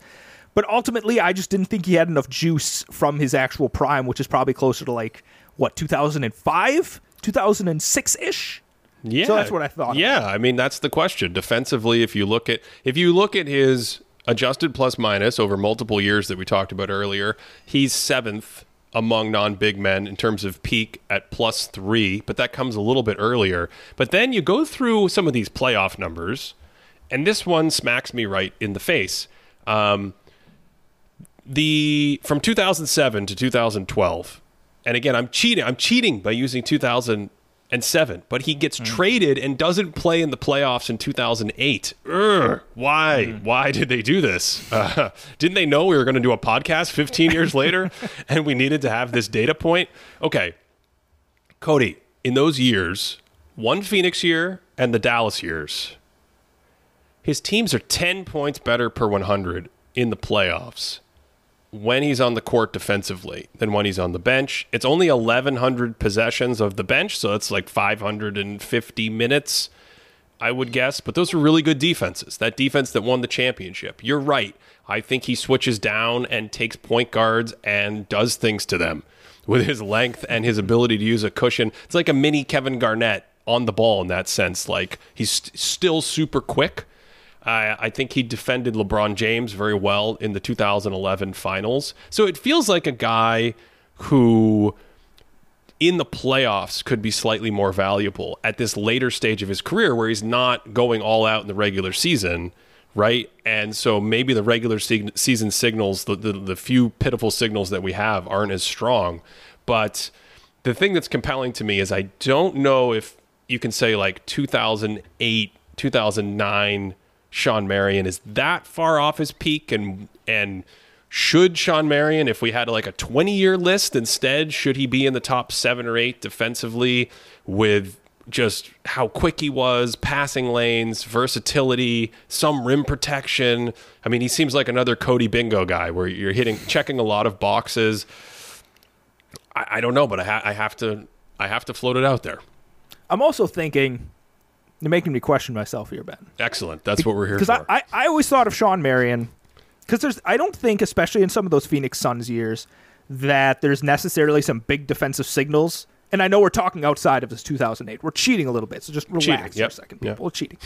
But ultimately, I just didn't think he had enough juice from his actual prime, which is probably closer to like what 2005, 2006 ish. Yeah, so that's what I thought. Yeah, about. I mean that's the question. Defensively, if you look at if you look at his adjusted plus minus over multiple years that we talked about earlier, he's seventh among non-big men in terms of peak at plus three, but that comes a little bit earlier. But then you go through some of these playoff numbers, and this one smacks me right in the face. Um, the from 2007 to 2012, and again, I'm cheating. I'm cheating by using 2007, but he gets mm. traded and doesn't play in the playoffs in 2008. Urgh, why? Mm. Why did they do this? Uh, didn't they know we were going to do a podcast 15 years later and we needed to have this data point? Okay, Cody, in those years, one Phoenix year and the Dallas years, his teams are 10 points better per 100 in the playoffs when he's on the court defensively than when he's on the bench. It's only 1,100 possessions of the bench, so it's like 550 minutes, I would guess. But those are really good defenses. That defense that won the championship. You're right. I think he switches down and takes point guards and does things to them with his length and his ability to use a cushion. It's like a mini Kevin Garnett on the ball in that sense. Like he's st- still super quick I, I think he defended LeBron James very well in the 2011 finals. So it feels like a guy who in the playoffs could be slightly more valuable at this later stage of his career where he's not going all out in the regular season, right? And so maybe the regular se- season signals, the, the, the few pitiful signals that we have, aren't as strong. But the thing that's compelling to me is I don't know if you can say like 2008, 2009 Shawn Marion is that far off his peak and and should Shawn Marion, if we had like a 20 year list instead, should he be in the top seven or eight defensively with just how quick he was, passing lanes, versatility, some rim protection? I mean, he seems like another Cody Bingo guy where you're hitting, checking a lot of boxes. I, I don't know, but I, ha- I have to, I have to float it out there. I'm also thinking you're making me question myself here, Ben. Excellent. That's what we're here for. Because I, I, I always thought of Shawn Marion because there's I don't think, especially in some of those Phoenix Suns years, that there's necessarily some big defensive signals. And I know we're talking outside of this 2008. We're cheating a little bit, so just relax cheating. Yep. for a second, people. Yep. We're cheating.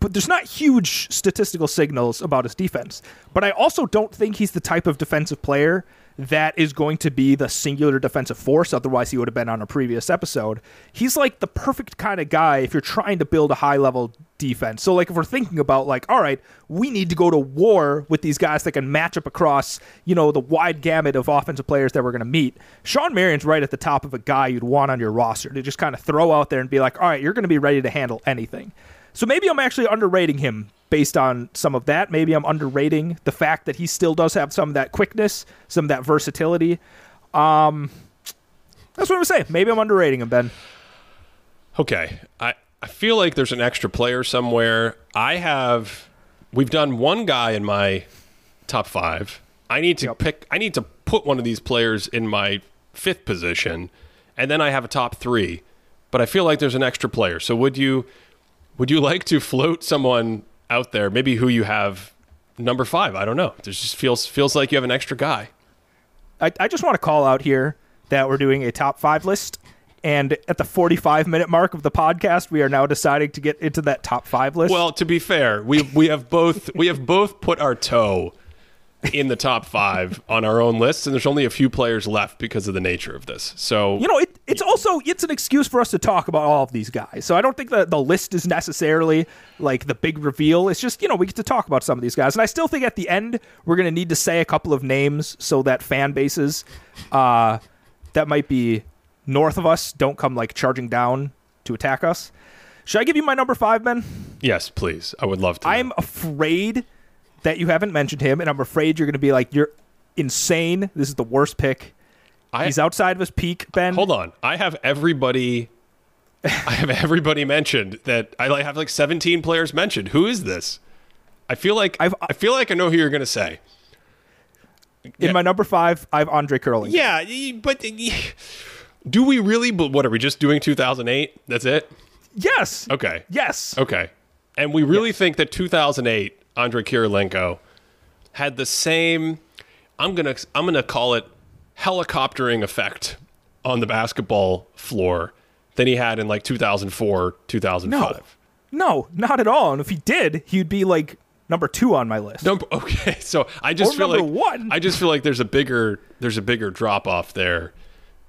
But there's not huge statistical signals about his defense. But I also don't think he's the type of defensive player that is going to be the singular defensive force. Otherwise, he would have been on a previous episode. He's like the perfect kind of guy if you're trying to build a high level defense. So, like, if we're thinking about, like, all right, we need to go to war with these guys that can match up across, you know, the wide gamut of offensive players that we're going to meet, Shawn Marion's right at the top of a guy you'd want on your roster to just kind of throw out there and be like, all right, you're going to be ready to handle anything. So maybe I'm actually underrating him based on some of that. Maybe I'm underrating the fact that he still does have some of that quickness, some of that versatility. Um, that's what I'm saying. Maybe I'm underrating him, Ben. Okay. I, I feel like there's an extra player somewhere. I have we've done one guy in my top five. I need to Yep. pick I need to put one of these players in my fifth position, and then I have a top three. But I feel like there's an extra player. So would you would you like to float someone out there, maybe who you have number five? I don't know. It just feels feels like you have an extra guy. I, I just want to call out here that we're doing a top five list. And at the 45 minute mark of the podcast, we are now deciding to get into that top five list. Well, to be fair, we we have both we have both put our toe in the top five on our own lists, and there's only a few players left because of the nature of this. So you know, it, it's also it's an excuse for us to talk about all of these guys. So I don't think that the list is necessarily like the big reveal. It's just you know we get to talk about some of these guys, and I still think at the end we're going to need to say a couple of names so that fan bases uh, that might be north of us don't come like charging down to attack us. Should I give you my number five, Ben? yes, please, I would love to. I'm afraid that you haven't mentioned him, and I'm afraid you're going to be like, you're insane. This is the worst pick. I, He's outside of his peak, Ben. hold on. I have everybody. I have everybody mentioned that I have like 17 players mentioned. Who is this? I feel like I've- I feel like I know who you're going to say. In yeah. my number five, I have Andrei Kirilenko. Yeah, but do we really? But what are we just doing? 2008? That's it? Yes. Okay. Yes. Okay. And we really think that 2008 Andrei Kirilenko had the same I'm going to I'm going to call it helicoptering effect on the basketball floor than he had in like 2004, 2005. No, No, not at all. And if he did, he'd be like number two on my list. No, okay. So I just Or feel number like one. I just feel like there's a bigger there's a bigger drop off there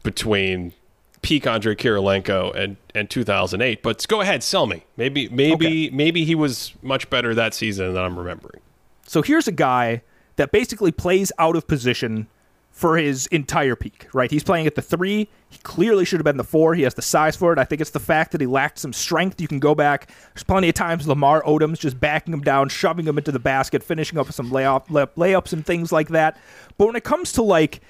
between peak Andrei Kirilenko and and 2008. But go ahead, sell me. Maybe maybe maybe he was much better that season than I'm remembering. So here's a guy that basically plays out of position for his entire peak, right? He's playing at the three. He clearly should have been the four. He has the size for it. I think it's the fact that he lacked some strength. You can go back. There's plenty of times Lamar Odom's just backing him down, shoving him into the basket, finishing up with some layup, layups and things like that. But when it comes to like,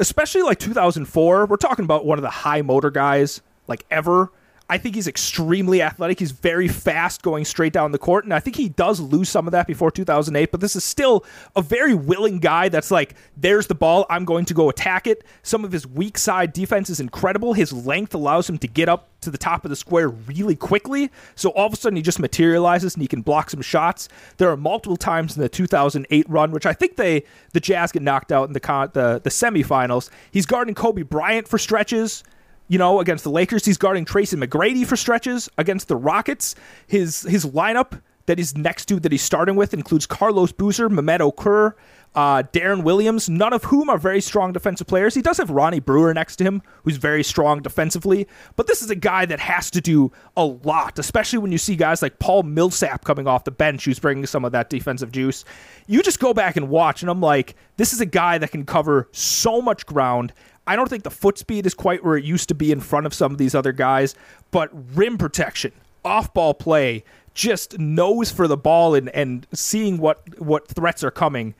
especially like 2004, we're talking about one of the high motor guys like ever. I think he's extremely athletic. He's very fast going straight down the court. And I think he does lose some of that before 2008, but this is still a very willing guy that's like, there's the ball. I'm going to go attack it. Some of his weak side defense is incredible. His length allows him to get up to the top of the square really quickly. So all of a sudden he just materializes and he can block some shots. There are multiple times in the 2008 run, which I think they the Jazz get knocked out in the con- the, the semifinals. He's guarding Kobe Bryant for stretches you know, against the Lakers. He's guarding Tracy McGrady for stretches against the Rockets. His his lineup that he's next to that he's starting with includes Carlos Boozer, Mehmet Okur, uh, Deron Williams, none of whom are very strong defensive players. He does have Ronnie Brewer next to him, who's very strong defensively, but this is a guy that has to do a lot, especially when you see guys like Paul Millsap coming off the bench who's bringing some of that defensive juice. You just go back and watch, and I'm like, this is a guy that can cover so much ground. I don't think the foot speed is quite where it used to be in front of some of these other guys, but rim protection, off ball play, just nose for the ball and, and seeing what, what threats are coming.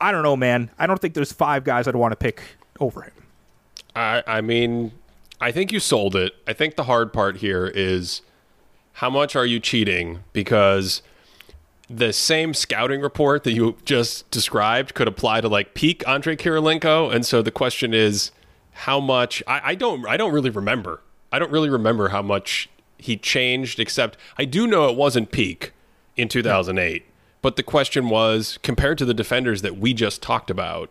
I don't know, man. I don't think there's five guys I'd want to pick over him. I, I mean, I think you sold it. I think the hard part here is how much are you cheating? Because the same scouting report that you just described could apply to like peak Andrei Kirilenko, and so the question is how much. I, I don't. I don't really remember. I don't really remember how much he changed. Except I do know it wasn't peak in 2008. But the question was compared to the defenders that we just talked about.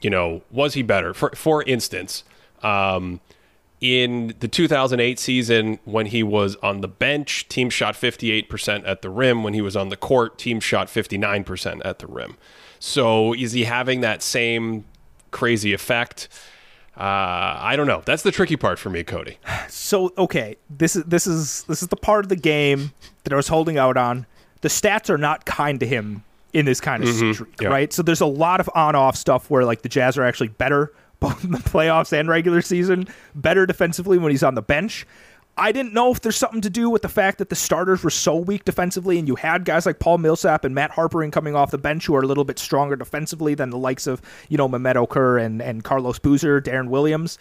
You know, was he better? For for instance, um, in the 2008 season, when he was on the bench, team shot 58% at the rim. When he was on the court, team shot 59% at the rim. So is he having that same crazy effect? Uh, I don't know. That's the tricky part for me, Cody. So okay, this is this is this is the part of the game that I was holding out on. The stats are not kind to him in this kind of streak, yeah. right? So there's a lot of on-off stuff where like the Jazz are actually better both in the playoffs and regular season, better defensively when he's on the bench. I didn't know if there's something to do with the fact that the starters were so weak defensively, and you had guys like Paul Millsap and Matt Harper Harpring coming off the bench who are a little bit stronger defensively than the likes of you know Mehmet Okur and and Carlos Boozer, Deron Williams.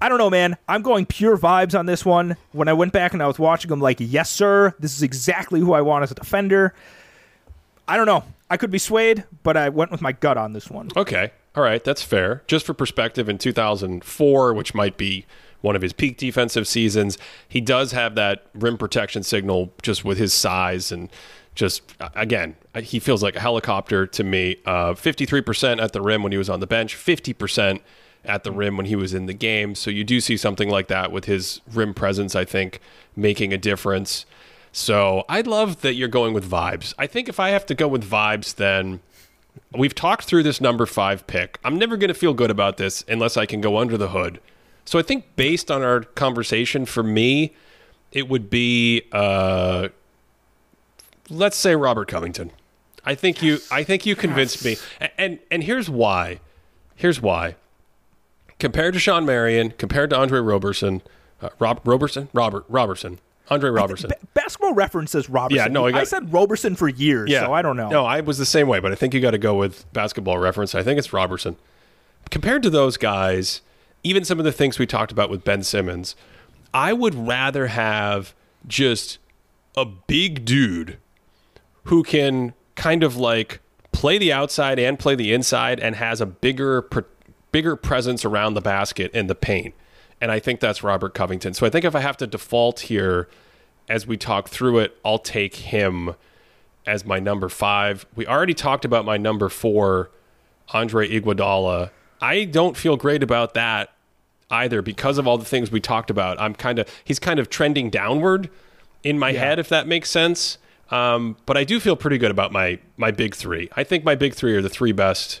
I don't know, man. I'm going pure vibes on this one. When I went back and I was watching him, like, yes, sir, this is exactly who I want as a defender. I don't know. I could be swayed, but I went with my gut on this one. Okay. All right. That's fair. Just for perspective, in 2004, which might be one of his peak defensive seasons, he does have that rim protection signal just with his size and just, again, he feels like a helicopter to me. Uh, 53% at the rim when he was on the bench, 50% at the rim when he was in the game. So you do see something like that with his rim presence, I think, making a difference. So I love that you're going with vibes. I think if I have to go with vibes, then we've talked through this number five pick. I'm never going to feel good about this unless I can go under the hood. So I think based on our conversation, for me, it would be, uh, let's say Robert Covington. I think you. I think you convinced me, and, and and here's why. Here's why. Compared to Shawn Marion, compared to Andre Roberson, uh, Rob Roberson, Robert Robertson, Andre Roberson. Ba- basketball reference says Robertson. Yeah, no, I I, said Roberson for years, so I don't know. No, I was the same way, but I think you got to go with basketball reference. I think it's Robertson. Compared to those guys, even some of the things we talked about with Ben Simmons, I would rather have just a big dude who can kind of like play the outside and play the inside and has a bigger bigger presence around the basket and the paint. And I think that's Robert Covington. So I think if I have to default here as we talk through it, I'll take him as my number 5. We already talked about my number 4, Andre Iguodala. I don't feel great about that either because of all the things we talked about. I'm kind of he's kind of trending downward in my head if that makes sense. Um, but I do feel pretty good about my my big three. I think my big three are the three best.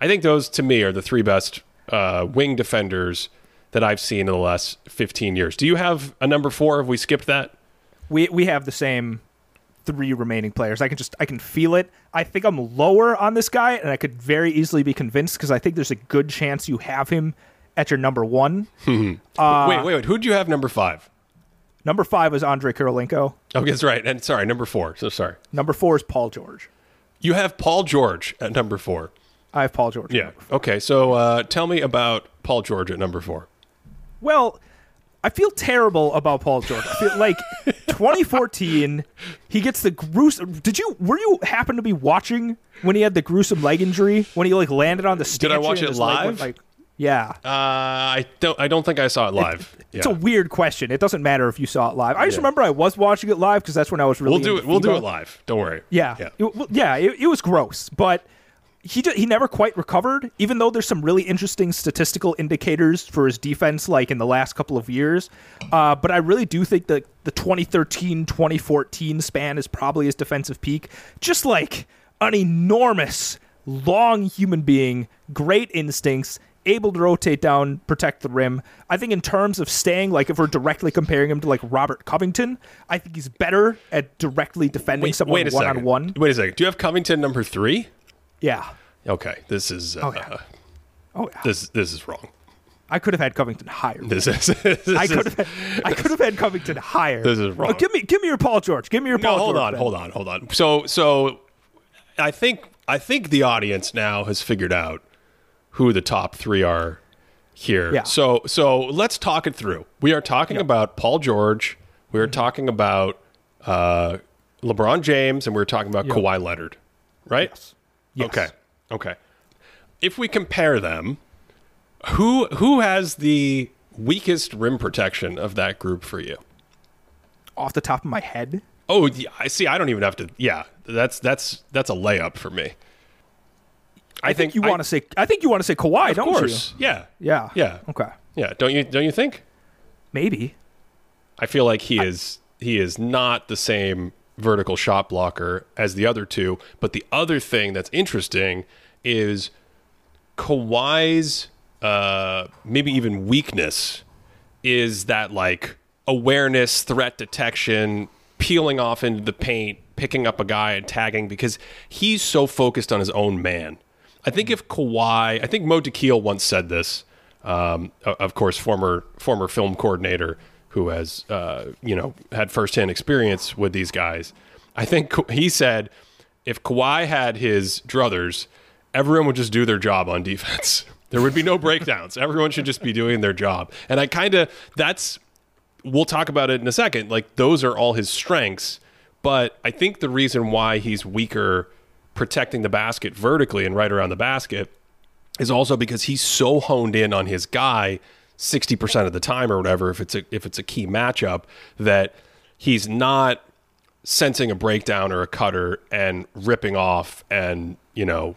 I think those to me are the three best uh, wing defenders that I've seen in the last 15 years. Do you have a number four? Have we skipped that? we we have the same three remaining players. I can just I can feel it. I think I'm lower on this guy, and I could very easily be convinced because I think there's a good chance you have him at your number one. uh, wait, wait, wait. Who'd you have number five? Number five is Andrei Kirilenko. Oh, that's right. And sorry, number four. So sorry. Number four is Paul George. You have Paul George at number four. I have Paul George. Yeah. Okay. So uh, tell me about Paul George at number four. Well, I feel terrible about Paul George. I feel like 2014, he gets the gruesome. Did you were you happen to be watching when he had the gruesome leg injury when he like landed on the stage. Did I watch it leg went, live? Like, yeah. Uh, I don't. I don't think I saw it live. It's Yeah. a weird question. It doesn't matter if you saw it live. I just Yeah. remember I was watching it live because that's when I was really. We'll do it. We'll do it live. Don't worry. Yeah, Yeah. It, well, yeah. It, it was gross, but he ju- he never quite recovered. Even though there's some really interesting statistical indicators for his defense, like in the last couple of years. Uh, but I really do think that the 2013 2014 span is probably his defensive peak. Just like an enormous, long human being, great instincts. Able to rotate down, protect the rim. I think in terms of staying, like if we're directly comparing him to like Robert Covington, I think he's better at directly defending Wait, someone one on one. Wait a second. Do you have Covington number three? Yeah. Okay. This is. Uh, Oh, yeah. Oh yeah. This this is wrong. I could have had Covington higher. This is. This I could have. I could have had Covington higher. This is wrong. Oh, give me, give me your Paul George. Give me your Paul. No, hold George. on, then. hold on, hold on. So, so I think I think the audience now has figured out who the top three are here. Yeah. So, so let's talk it through. We are talking about Paul George. We are Mm-hmm. talking about uh, LeBron James, and we're talking about Kawhi Leonard, right? Yes. Yes. Okay. Okay. If we compare them, who who has the weakest rim protection of that group for you? Off the top of my head, Oh, yeah, I see. I don't even have to. Yeah, that's that's that's a layup for me. I, think, you want to say. I think you want to say Kawhi, of don't course. Yeah. you? Yeah. Yeah. Okay. Yeah. Don't you? Don't you think? Maybe. I feel like he is he is not the same vertical shot blocker as the other two. But the other thing that's interesting is Kawhi's uh, maybe even weakness is that like awareness, threat detection, peeling off into the paint, picking up a guy and tagging because he's so focused on his own man. I think if Kawhi, I think Mo Dakhil once said this. Um, of course, former former film coordinator who has uh, you know had firsthand experience with these guys. I think he said if Kawhi had his druthers, everyone would just do their job on defense. There would be no breakdowns. Everyone should just be doing their job. And I kind of that's we'll talk about it in a second. Like those are all his strengths, but I think the reason why he's weaker protecting the basket vertically and right around the basket is also because he's so honed in on his guy 60% of the time or whatever if it's a if it's a key matchup that he's not sensing a breakdown or a cutter and ripping off and you know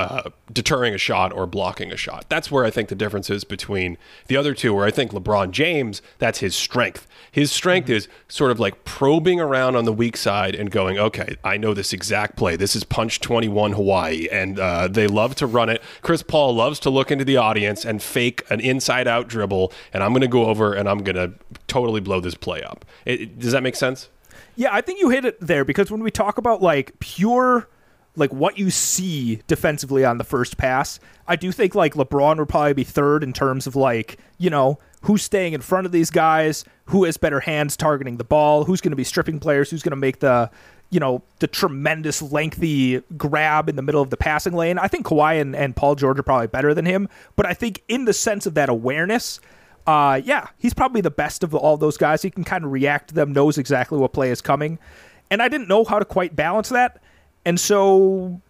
uh, deterring a shot or blocking a shot. That's where I think the difference is between the other two. Where I think LeBron James, that's his strength. His strength mm-hmm. is sort of like probing around on the weak side and going, okay, I know this exact play. This is punch 21 Hawaii, and uh, they love to run it. Chris Paul loves to look into the audience and fake an inside out dribble, and I'm going to go over and I'm going to totally blow this play up. It, it, does that make sense? Yeah, I think you hit it there because when we talk about like pure like what you see defensively on the first pass. I do think like LeBron would probably be third in terms of like, you know, who's staying in front of these guys, who has better hands targeting the ball, who's going to be stripping players, who's going to make the, you know, the tremendous lengthy grab in the middle of the passing lane. I think Kawhi and, and Paul George are probably better than him, but I think in the sense of that awareness, uh, yeah, he's probably the best of all those guys. He can kind of react to them, knows exactly what play is coming. And I didn't know how to quite balance that. And so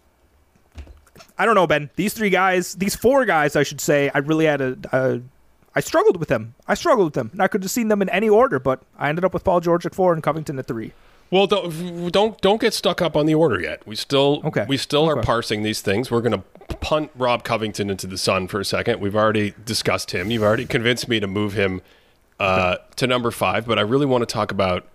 I don't know, Ben. These three guys, these four guys, I should say, I really had a, a I struggled with them. I struggled with them. And I could have seen them in any order, but I ended up with Paul George at four and Covington at three. Well, don't don't don't get stuck up on the order yet. We still okay. we still okay. are parsing these things. We're going to punt Rob Covington into the sun for a second. We've already discussed him. You've already convinced me to move him uh, okay. to number five, but I really want to talk about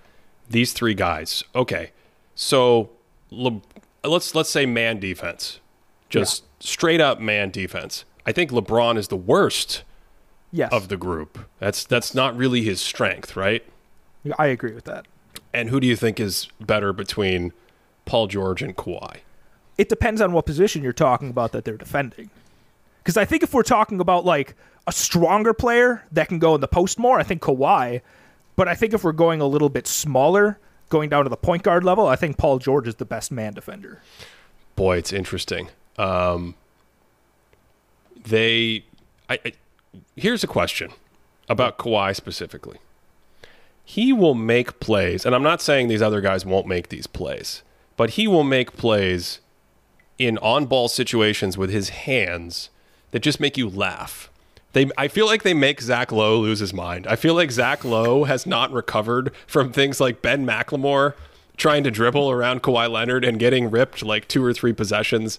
these three guys. Okay, so Le- let's let's say man defense, just yeah. straight up man defense. I think LeBron is the worst yes. of the group. That's that's not really his strength, right? I agree with that. And who do you think is better between Paul George and Kawhi? It depends on what position you're talking about that they're defending. Because I think if we're talking about like a stronger player that can go in the post more, I think Kawhi. But I think if we're going a little bit smaller, going down to the point guard level, I think Paul George is the best man defender. Boy, it's interesting. Um, they, I, I, here's a question about Kawhi specifically. He will make plays, and I'm not saying these other guys won't make these plays, but he will make plays in on-ball situations with his hands that just make you laugh. They, I feel like they make Zach Lowe lose his mind. I feel like Zach Lowe has not recovered from things like Ben McLemore trying to dribble around Kawhi Leonard and getting ripped like two or three possessions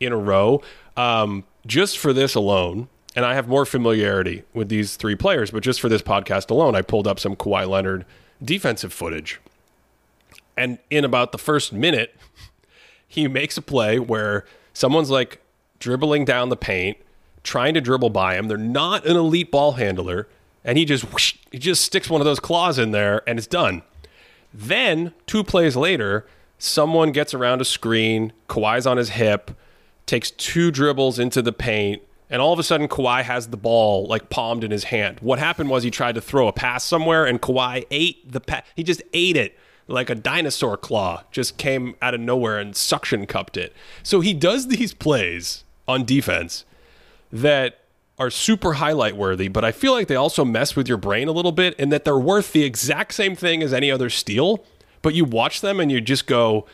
in a row. Um, just for this alone, and I have more familiarity with these three players, but just for this podcast alone, I pulled up some Kawhi Leonard defensive footage. And in about the first minute, he makes a play where someone's like dribbling down the paint trying to dribble by him. They're not an elite ball handler, and he just whoosh, he just sticks one of those claws in there, and it's done. Then two plays later, someone gets around a screen. Kawhi's on his hip, takes two dribbles into the paint, and all of a sudden Kawhi has the ball like palmed in his hand. What happened was he tried to throw a pass somewhere, and Kawhi ate the pass. He just ate it like a dinosaur claw just came out of nowhere and suction cupped it. So he does these plays on defense that are super highlight worthy, but I feel like they also mess with your brain a little bit in that they're worth the exact same thing as any other steal, but you watch them and you just go,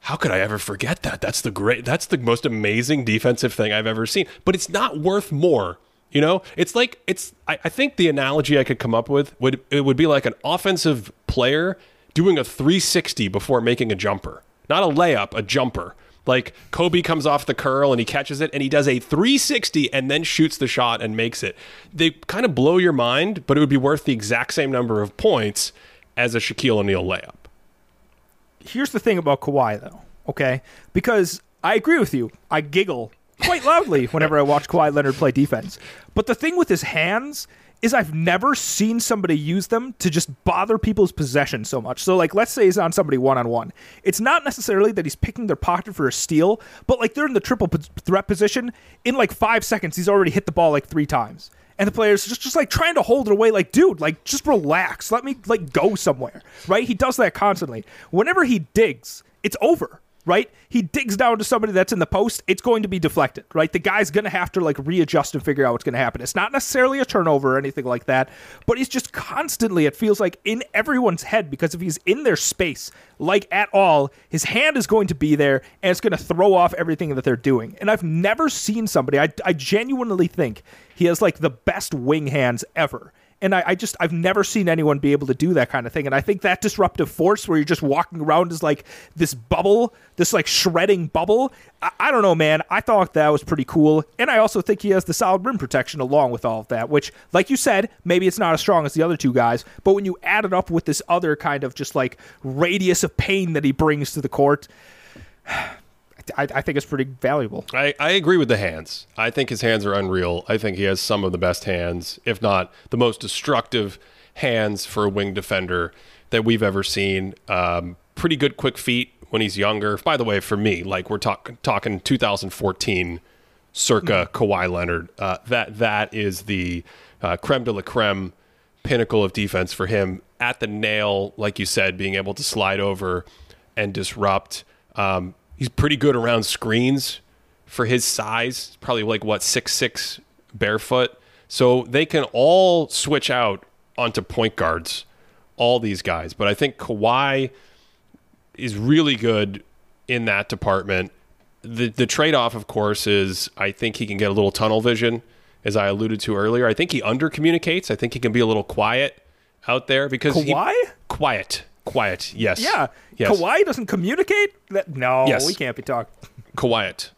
how could I ever forget that? That's the great that's the most amazing defensive thing I've ever seen. But it's not worth more. You know, it's like it's I, I think the analogy I could come up with would it would be like an offensive player doing a 360 before making a jumper. Not a layup, a jumper Like Kobe comes off the curl and he catches it and he does a 360 and then shoots the shot and makes it. They kind of blow your mind, but it would be worth the exact same number of points as a Shaquille O'Neal layup. Here's the thing about Kawhi, though, okay? Because I agree with you. I giggle quite loudly whenever I watch Kawhi Leonard play defense. But the thing with his hands is I've never seen somebody use them to just bother people's possession so much. So like let's say he's on somebody one on one. It's not necessarily that he's picking their pocket for a steal, but like they're in the triple p- threat position in like 5 seconds he's already hit the ball like 3 times. And the player's just just like trying to hold it away like dude, like just relax. Let me like go somewhere. Right? He does that constantly. Whenever he digs, it's over right? He digs down to somebody that's in the post, it's going to be deflected, right? The guy's going to have to like readjust and figure out what's going to happen. It's not necessarily a turnover or anything like that, but he's just constantly, it feels like, in everyone's head because if he's in their space, like at all, his hand is going to be there and it's going to throw off everything that they're doing. And I've never seen somebody, I, I genuinely think he has like the best wing hands ever and I, I, just I've never seen anyone be able to do that kind of thing. And I think that disruptive force where you're just walking around is like this bubble, this like shredding bubble. I, I, don't know, man. I thought that was pretty cool. And I also think he has the solid rim protection along with all of that, which, like you said, maybe it's not as strong as the other two guys, but when you add it up with this other kind of just like radius of pain that he brings to the court. I, I, think it's pretty valuable. I, I agree with the hands. I think his hands are unreal. I think he has some of the best hands, if not the most destructive hands for a wing defender that we've ever seen. Um, pretty good quick feet when he's younger. By the way, for me, like we're talking talking 2014 circa mm. Kawhi Leonard. Uh, that that is the uh, creme de la creme pinnacle of defense for him at the nail, like you said, being able to slide over and disrupt. Um, he's pretty good around screens for his size. Probably like what six six barefoot. So they can all switch out onto point guards, all these guys. But I think Kawhi is really good in that department. The the trade off, of course, is I think he can get a little tunnel vision, as I alluded to earlier. I think he under communicates. I think he can be a little quiet out there because Kawhi he, quiet. Quiet, yes. Yeah. Yes. Kawhi doesn't communicate? That, no, yes. we can't be talking. Quiet.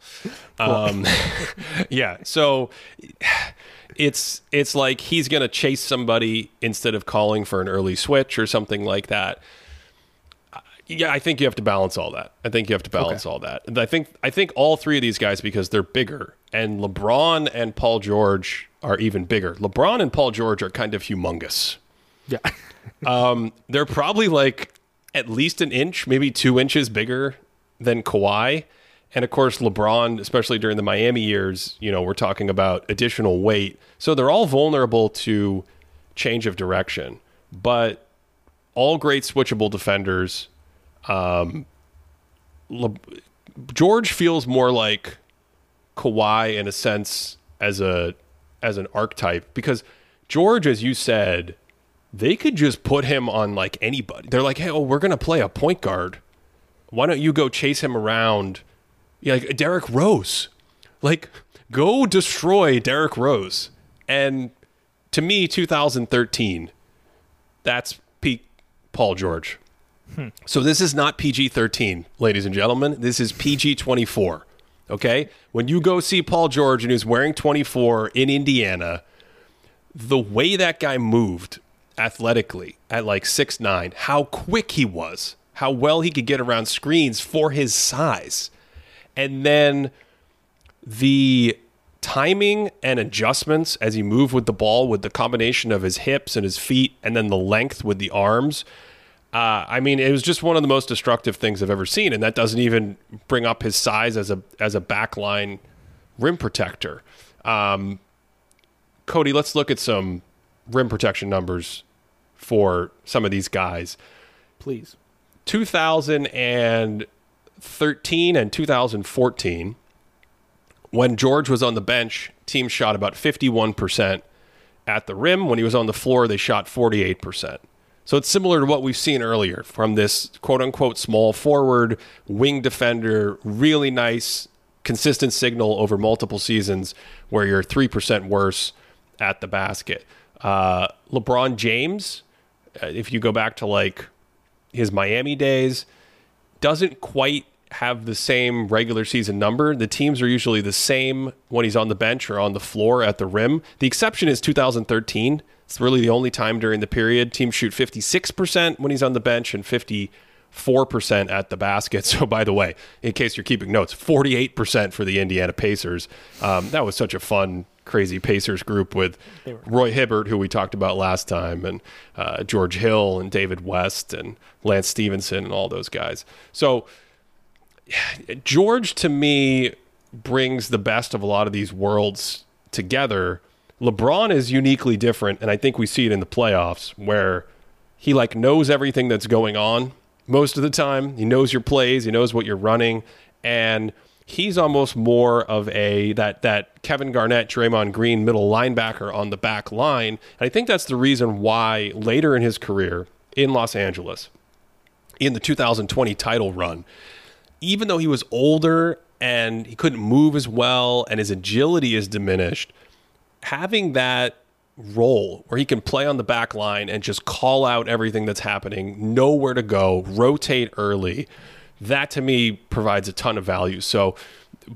Um, yeah. So it's it's like he's going to chase somebody instead of calling for an early switch or something like that. Yeah, I think you have to balance all that. I think you have to balance okay. all that. And I think I think all three of these guys because they're bigger and LeBron and Paul George are even bigger. LeBron and Paul George are kind of humongous. Yeah. um, they're probably like at least an inch, maybe two inches bigger than Kawhi. And of course, LeBron, especially during the Miami years, you know, we're talking about additional weight. So they're all vulnerable to change of direction, but all great switchable defenders. Um, Le- George feels more like Kawhi in a sense as a as an archetype because George, as you said, they could just put him on like anybody. They're like, hey, oh, we're gonna play a point guard. Why don't you go chase him around? Like Derrick Rose. Like, go destroy Derrick Rose. And to me, 2013, that's peak Paul George. Hmm. So this is not PG 13, ladies and gentlemen. This is PG 24. Okay? When you go see Paul George and he's wearing 24 in Indiana, the way that guy moved athletically at like six nine, how quick he was, how well he could get around screens for his size. And then the timing and adjustments as he moved with the ball with the combination of his hips and his feet and then the length with the arms. Uh, I mean, it was just one of the most destructive things I've ever seen, and that doesn't even bring up his size as a as a backline rim protector. Um, Cody, let's look at some rim protection numbers for some of these guys. Please. 2013 and 2014, when George was on the bench, team shot about 51% at the rim. When he was on the floor, they shot 48%. So it's similar to what we've seen earlier from this quote unquote small forward, wing defender, really nice, consistent signal over multiple seasons where you're 3% worse at the basket. Uh, LeBron James, uh, if you go back to like his Miami days, doesn't quite have the same regular season number. The teams are usually the same when he's on the bench or on the floor at the rim. The exception is 2013. It's really the only time during the period teams shoot 56% when he's on the bench and 54% at the basket. So, by the way, in case you're keeping notes, 48% for the Indiana Pacers. Um, that was such a fun crazy Pacers group with Roy Hibbert, who we talked about last time, and uh, George Hill and David West and Lance Stephenson and all those guys. So George to me brings the best of a lot of these worlds together. LeBron is uniquely different, and I think we see it in the playoffs where he like knows everything that's going on most of the time. He knows your plays, he knows what you're running, and he's almost more of a that that Kevin Garnett, Draymond Green middle linebacker on the back line. And I think that's the reason why later in his career in Los Angeles, in the 2020 title run, even though he was older and he couldn't move as well and his agility is diminished, having that role where he can play on the back line and just call out everything that's happening, know where to go, rotate early, that to me provides a ton of value. So,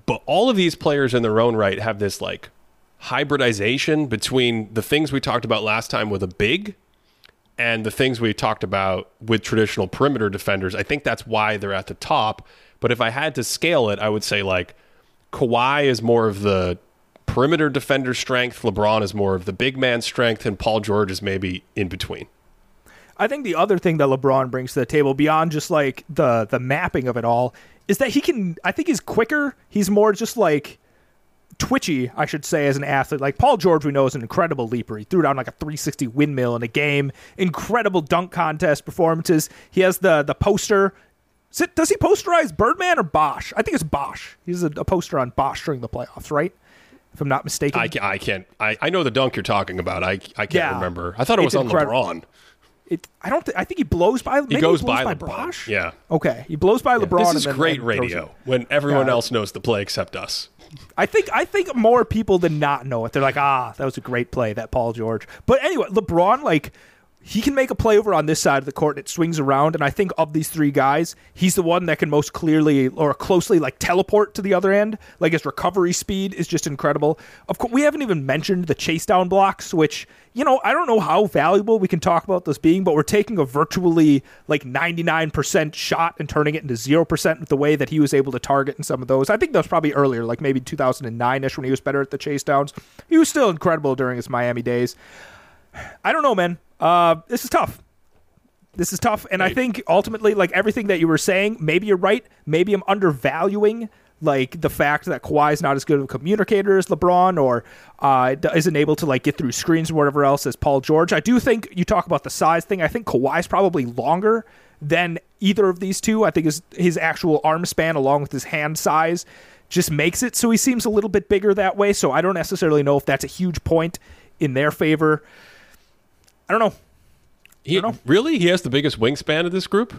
but all of these players in their own right have this like hybridization between the things we talked about last time with a big and the things we talked about with traditional perimeter defenders. I think that's why they're at the top. But if I had to scale it, I would say like Kawhi is more of the perimeter defender strength, LeBron is more of the big man strength, and Paul George is maybe in between. I think the other thing that LeBron brings to the table beyond just like the the mapping of it all is that he can I think he's quicker. He's more just like twitchy, I should say, as an athlete. Like Paul George, we know is an incredible leaper. He threw down like a 360 windmill in a game. Incredible dunk contest performances. He has the the poster. It, does he posterize Birdman or Bosh? I think it's Bosh. He's a, a poster on Bosh during the playoffs, right? If I'm not mistaken. I, I can't. I, I know the dunk you're talking about. I I can't yeah, remember. I thought it was on incredible. LeBron. It, I don't. Th- I think he blows by. He goes he by, by LeBron. Yeah. Okay. He blows by yeah. LeBron. This is great radio when everyone else knows the play except us. I think I think more people than not know it. They're like, ah, that was a great play, that Paul George. But anyway, LeBron, like he can make a play over on this side of the court and it swings around. And i think of these three guys he's the one that can most clearly or closely like teleport to the other end. Like his recovery speed is just incredible. Of course we haven't even mentioned the chase down blocks which you know i don't know how valuable we can talk about this being but we're taking a virtually like 99% shot and turning it into 0% with the way that he was able to target in some of those. I think that was probably earlier like maybe 2009ish when he was better at the chase downs. He was still incredible during his miami days. I don't know, man. Uh, this is tough. This is tough, and I think ultimately, like everything that you were saying, maybe you're right. Maybe I'm undervaluing like the fact that Kawhi is not as good of a communicator as LeBron, or uh, isn't able to like get through screens or whatever else as Paul George. I do think you talk about the size thing. I think Kawhi is probably longer than either of these two. I think his his actual arm span, along with his hand size, just makes it so he seems a little bit bigger that way. So I don't necessarily know if that's a huge point in their favor. I don't know. He, don't know. Really? He has the biggest wingspan of this group?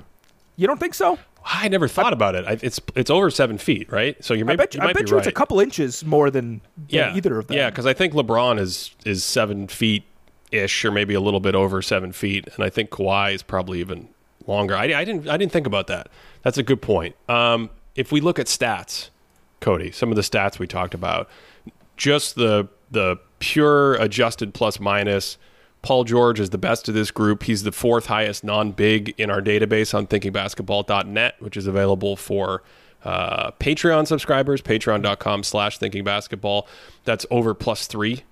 You don't think so? I never thought about it. I, it's it's over seven feet, right? So you're maybe, I bet you, you might I bet be you right. it's a couple inches more than, than yeah. either of them. Yeah, because I think LeBron is is seven feet ish, or maybe a little bit over seven feet, and I think Kawhi is probably even longer. I, I didn't I didn't think about that. That's a good point. Um, if we look at stats, Cody, some of the stats we talked about, just the the pure adjusted plus minus Paul George is the best of this group. He's the fourth highest non big in our database on thinkingbasketball.net, which is available for uh, Patreon subscribers, patreon.com slash thinkingbasketball. That's over plus three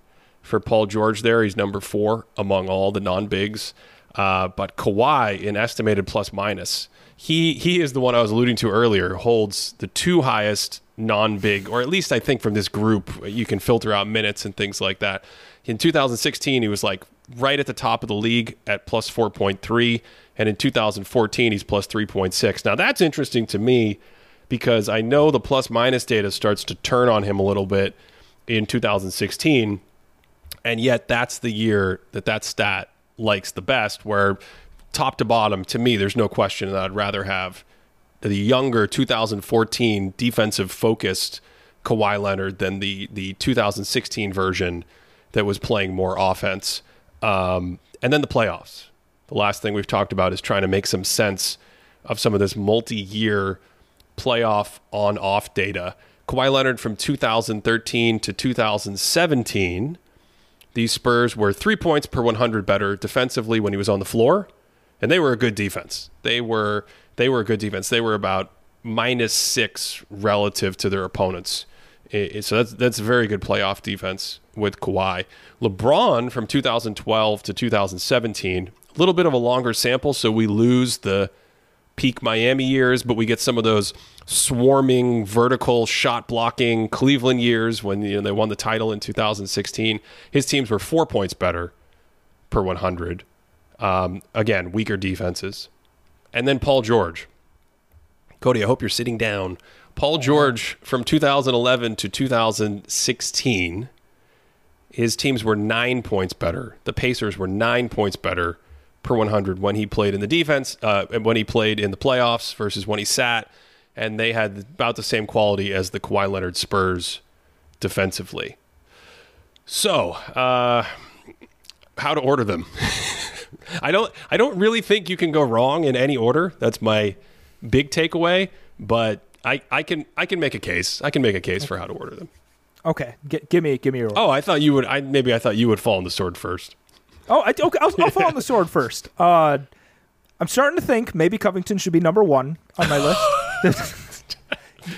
for Paul George there. He's number four among all the non bigs. Uh, but Kawhi, in estimated plus minus, he, he is the one I was alluding to earlier, holds the two highest non big, or at least I think from this group, you can filter out minutes and things like that. In 2016, he was like right at the top of the league at plus 4.3. And in 2014, he's plus 3.6. Now, that's interesting to me because I know the plus minus data starts to turn on him a little bit in 2016. And yet, that's the year that that stat likes the best, where top to bottom, to me, there's no question that I'd rather have the younger 2014 defensive focused Kawhi Leonard than the, the 2016 version that was playing more offense. Um, and then the playoffs. The last thing we've talked about is trying to make some sense of some of this multi year playoff on off data. Kawhi Leonard from 2013 to 2017, these Spurs were three points per 100 better defensively when he was on the floor, and they were a good defense. They were they were a good defense. They were about minus six relative to their opponents. So that's that's a very good playoff defense with Kawhi. LeBron from 2012 to 2017, a little bit of a longer sample, so we lose the peak Miami years, but we get some of those swarming, vertical shot blocking Cleveland years when you know, they won the title in 2016. His teams were four points better per 100. Um, again, weaker defenses. And then Paul George. Cody, I hope you're sitting down. Paul George from 2011 to 2016, his teams were nine points better. The Pacers were nine points better per 100 when he played in the defense, uh, when he played in the playoffs versus when he sat, and they had about the same quality as the Kawhi Leonard Spurs defensively. So, uh, how to order them? I don't. I don't really think you can go wrong in any order. That's my big takeaway. But I, I can I can make a case. I can make a case for how to order them. Okay, G- give me give me your. Order. Oh, I thought you would. I maybe I thought you would fall on the sword first. Oh, I, okay. I'll, I'll fall on the sword first. Uh, I'm starting to think maybe Covington should be number one on my list.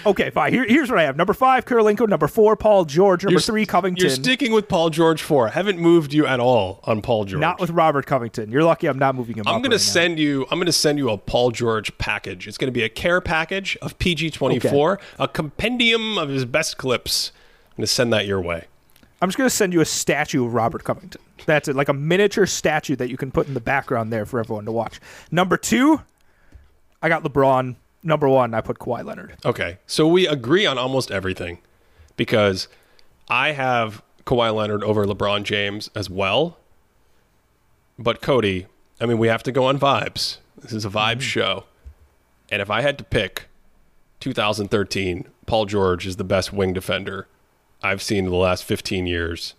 okay, fine. Here, here's what I have: number five, Kirilenko; number four, Paul George; number You're- three, Covington. You're sticking with Paul George four. I haven't moved you at all on Paul George. not with Robert Covington. You're lucky I'm not moving him. I'm up going to right now. send you. I'm going to send you a Paul George package. It's going to be a care package of PG24, a compendium of his best clips. I'm going to send that your way. I'm just going to send you a statue of Robert Covington. That's it, like a miniature statue that you can put in the background there for everyone to watch. Number two, I got LeBron. Number one, I put Kawhi Leonard. Okay, so we agree on almost everything because I have Kawhi Leonard over LeBron James as well. But Cody, I mean, we have to go on vibes. This is a vibe mm-hmm. show, and if I had to pick 2013, Paul George is the best wing defender I've seen in the last 15 years.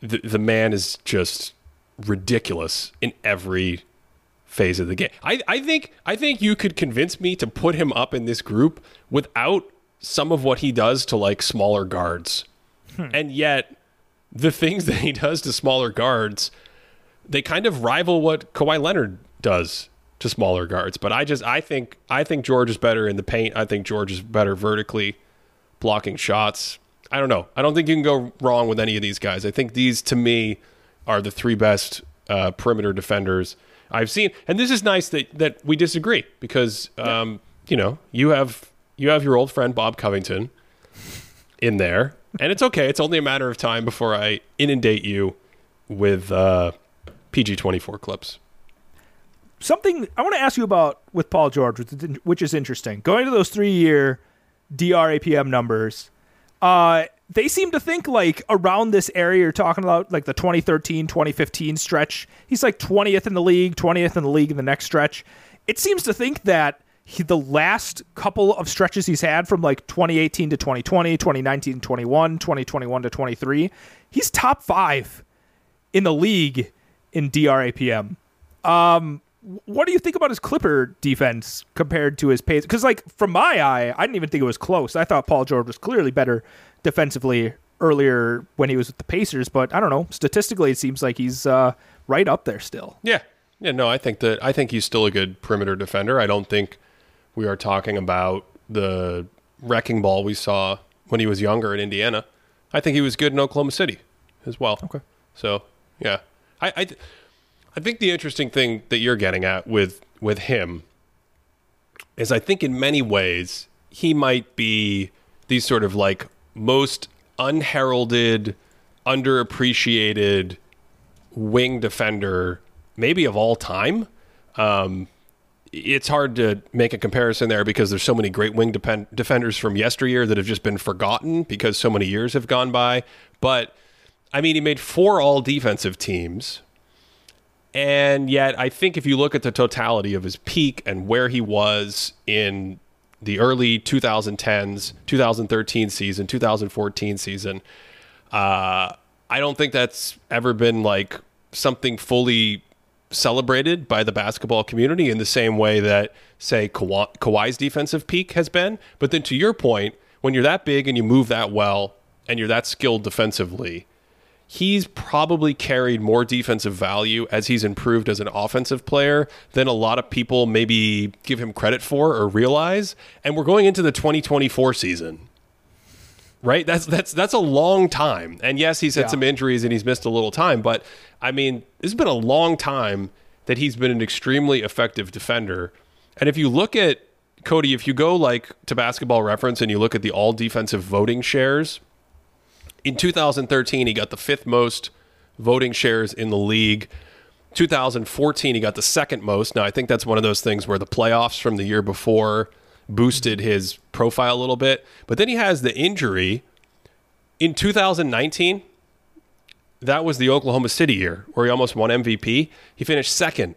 The, the man is just ridiculous in every phase of the game. I, I think I think you could convince me to put him up in this group without some of what he does to like smaller guards. And yet the things that he does to smaller guards, they kind of rival what Kawhi Leonard does to smaller guards. But I just I think I think George is better in the paint. I think George is better vertically blocking shots. I don't know. I don't think you can go wrong with any of these guys. I think these to me are the three best uh, perimeter defenders I've seen. And this is nice that that we disagree because um, you know you have you have your old friend Bob Covington in there, and it's okay. It's only a matter of time before I inundate you with uh, PG twenty four clips. Something I want to ask you about with Paul George, which is, which is interesting. Going to those three year DRAPM numbers, uh, they seem to think like around this area you're talking about, like the 2013 2015 stretch. He's like 20th in the league, 20th in the league in the next stretch. It seems to think that he, the last couple of stretches he's had from like 2018 to 2020, 2019 to 21, 2021 to 23, he's top five in the league in DRAPM. Um, what do you think about his Clipper defense compared to his pace? Because, like, from my eye, I didn't even think it was close. I thought Paul George was clearly better defensively earlier when he was with the Pacers, but I don't know. Statistically, it seems like he's uh, right up there still. Yeah. Yeah, no, I think that I think he's still a good perimeter defender. I don't think we are talking about the wrecking ball we saw when he was younger in Indiana. I think he was good in Oklahoma City as well. Okay. So, yeah. I I, th- I think the interesting thing that you're getting at with with him is I think in many ways he might be these sort of like most unheralded, underappreciated wing defender maybe of all time. Um, it's hard to make a comparison there because there's so many great wing depend- defenders from yesteryear that have just been forgotten because so many years have gone by. But I mean, he made four all defensive teams. And yet, I think if you look at the totality of his peak and where he was in the early 2010s, 2013 season, 2014 season, uh, I don't think that's ever been like something fully celebrated by the basketball community in the same way that, say, Kawhi, Kawhi's defensive peak has been. But then to your point, when you're that big and you move that well and you're that skilled defensively, he's probably carried more defensive value as he's improved as an offensive player than a lot of people maybe give him credit for or realize. And we're going into the 2024 season. Right? That's that's that's a long time. And yes, he's had Yeah. some injuries and he's missed a little time, but I mean, this has been a long time that he's been an extremely effective defender. And if you look at Cody, if you go like to basketball reference and you look at the all defensive voting shares, in 2013, he got the fifth most voting shares in the league. 2014, he got the second most. Now, I think that's one of those things where the playoffs from the year before boosted his profile a little bit. But then he has the injury. In 2019, that was the Oklahoma City year where he almost won MVP. He finished second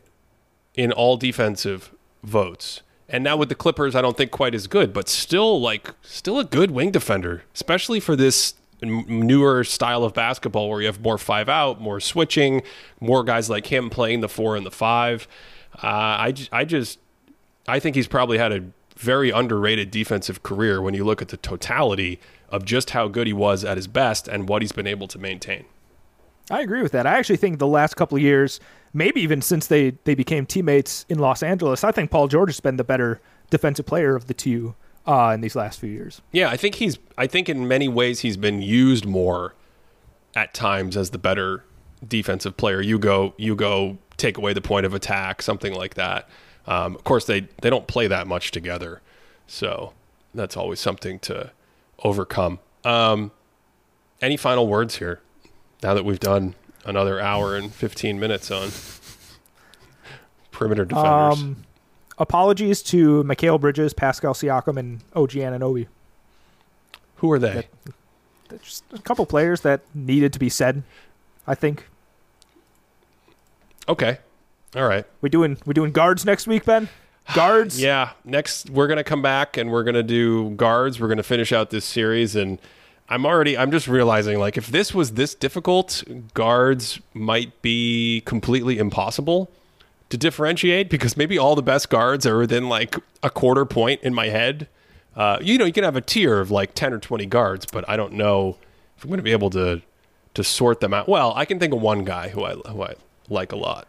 in all defensive votes. And now with the Clippers, I don't think quite as good, but still like still a good wing defender, especially for this newer style of basketball where you have more five out, more switching, more guys like him playing the four and the five. Uh, I, I just I think he's probably had a very underrated defensive career when you look at the totality of just how good he was at his best and what he's been able to maintain. I agree with that. I actually think the last couple of years, maybe even since they, they became teammates in Los Angeles, I think Paul George has been the better defensive player of the two uh, in these last few years. Yeah, I think he's. I think in many ways he's been used more at times as the better defensive player. You go, you go, take away the point of attack, something like that. Um, of course, they they don't play that much together, so that's always something to overcome. Um, any final words here? Now that we've done another hour and fifteen minutes on perimeter defenders. Um, apologies to Mikal Bridges, Pascal Siakam, and OG Anunoby. Who are they? There's Just a couple players that needed to be said. I think Okay, all right. we doing we doing guards next week, Ben. Guards. Yeah, next we're gonna come back and we're gonna do guards. We're gonna finish out this series, and I'm already I'm just realizing like if this was this difficult, guards might be completely impossible to differentiate because maybe all the best guards are within like a quarter point in my head. Uh, you know, you can have a tier of like ten or twenty guards, but I don't know if I'm gonna be able to to sort them out. Well, I can think of one guy who I who I like a lot,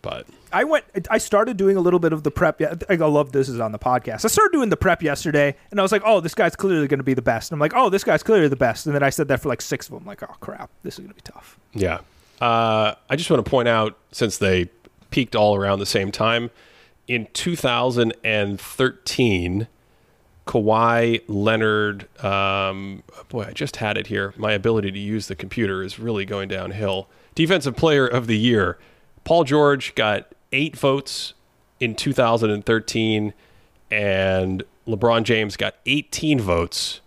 but I went. I started doing a little bit of the prep. Yeah, I love this is on the podcast. I started doing the prep yesterday, and I was like, "Oh, this guy's clearly going to be the best." And I'm like, "Oh, this guy's clearly the best." And then I said that for like six of them. I'm like, "Oh crap, this is going to be tough." Yeah. Uh, I just want to point out, since they peaked all around the same time, in 2013, Kawhi Leonard, um, boy, I just had it here. My ability to use the computer is really going downhill. Defensive Player of the Year. Paul George got eight votes in 2013, and LeBron James got 18 votes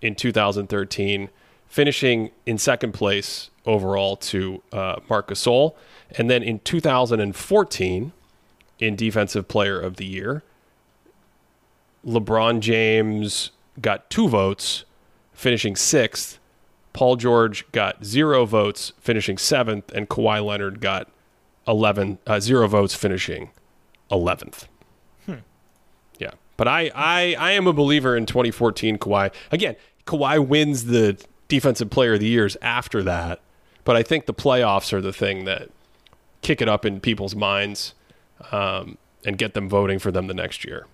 in 2013, finishing in second place overall to uh, Marc Gasol. And then in 2014, in Defensive Player of the Year, LeBron James got two votes, finishing sixth. Paul George got zero votes, finishing seventh, and Kawhi Leonard got 11, uh, zero votes, finishing 11th. Yeah. But I, I, I am a believer in 2014 Kawhi. Again, Kawhi wins the defensive player of the years after that. But I think the playoffs are the thing that kick it up in people's minds um, and get them voting for them the next year.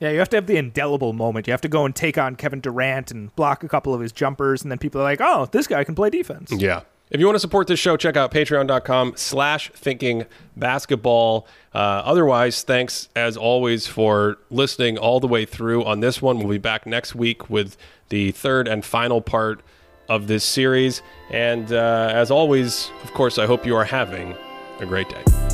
Yeah, you have to have the indelible moment. You have to go and take on Kevin Durant and block a couple of his jumpers, and then people are like, "Oh, this guy can play defense." Yeah. If you want to support this show, check out patreon.com slash thinking basketball. Uh, otherwise, thanks as always for listening all the way through on this one. We'll be back next week with the third and final part of this series. And uh, as always, of course, I hope you are having a great day.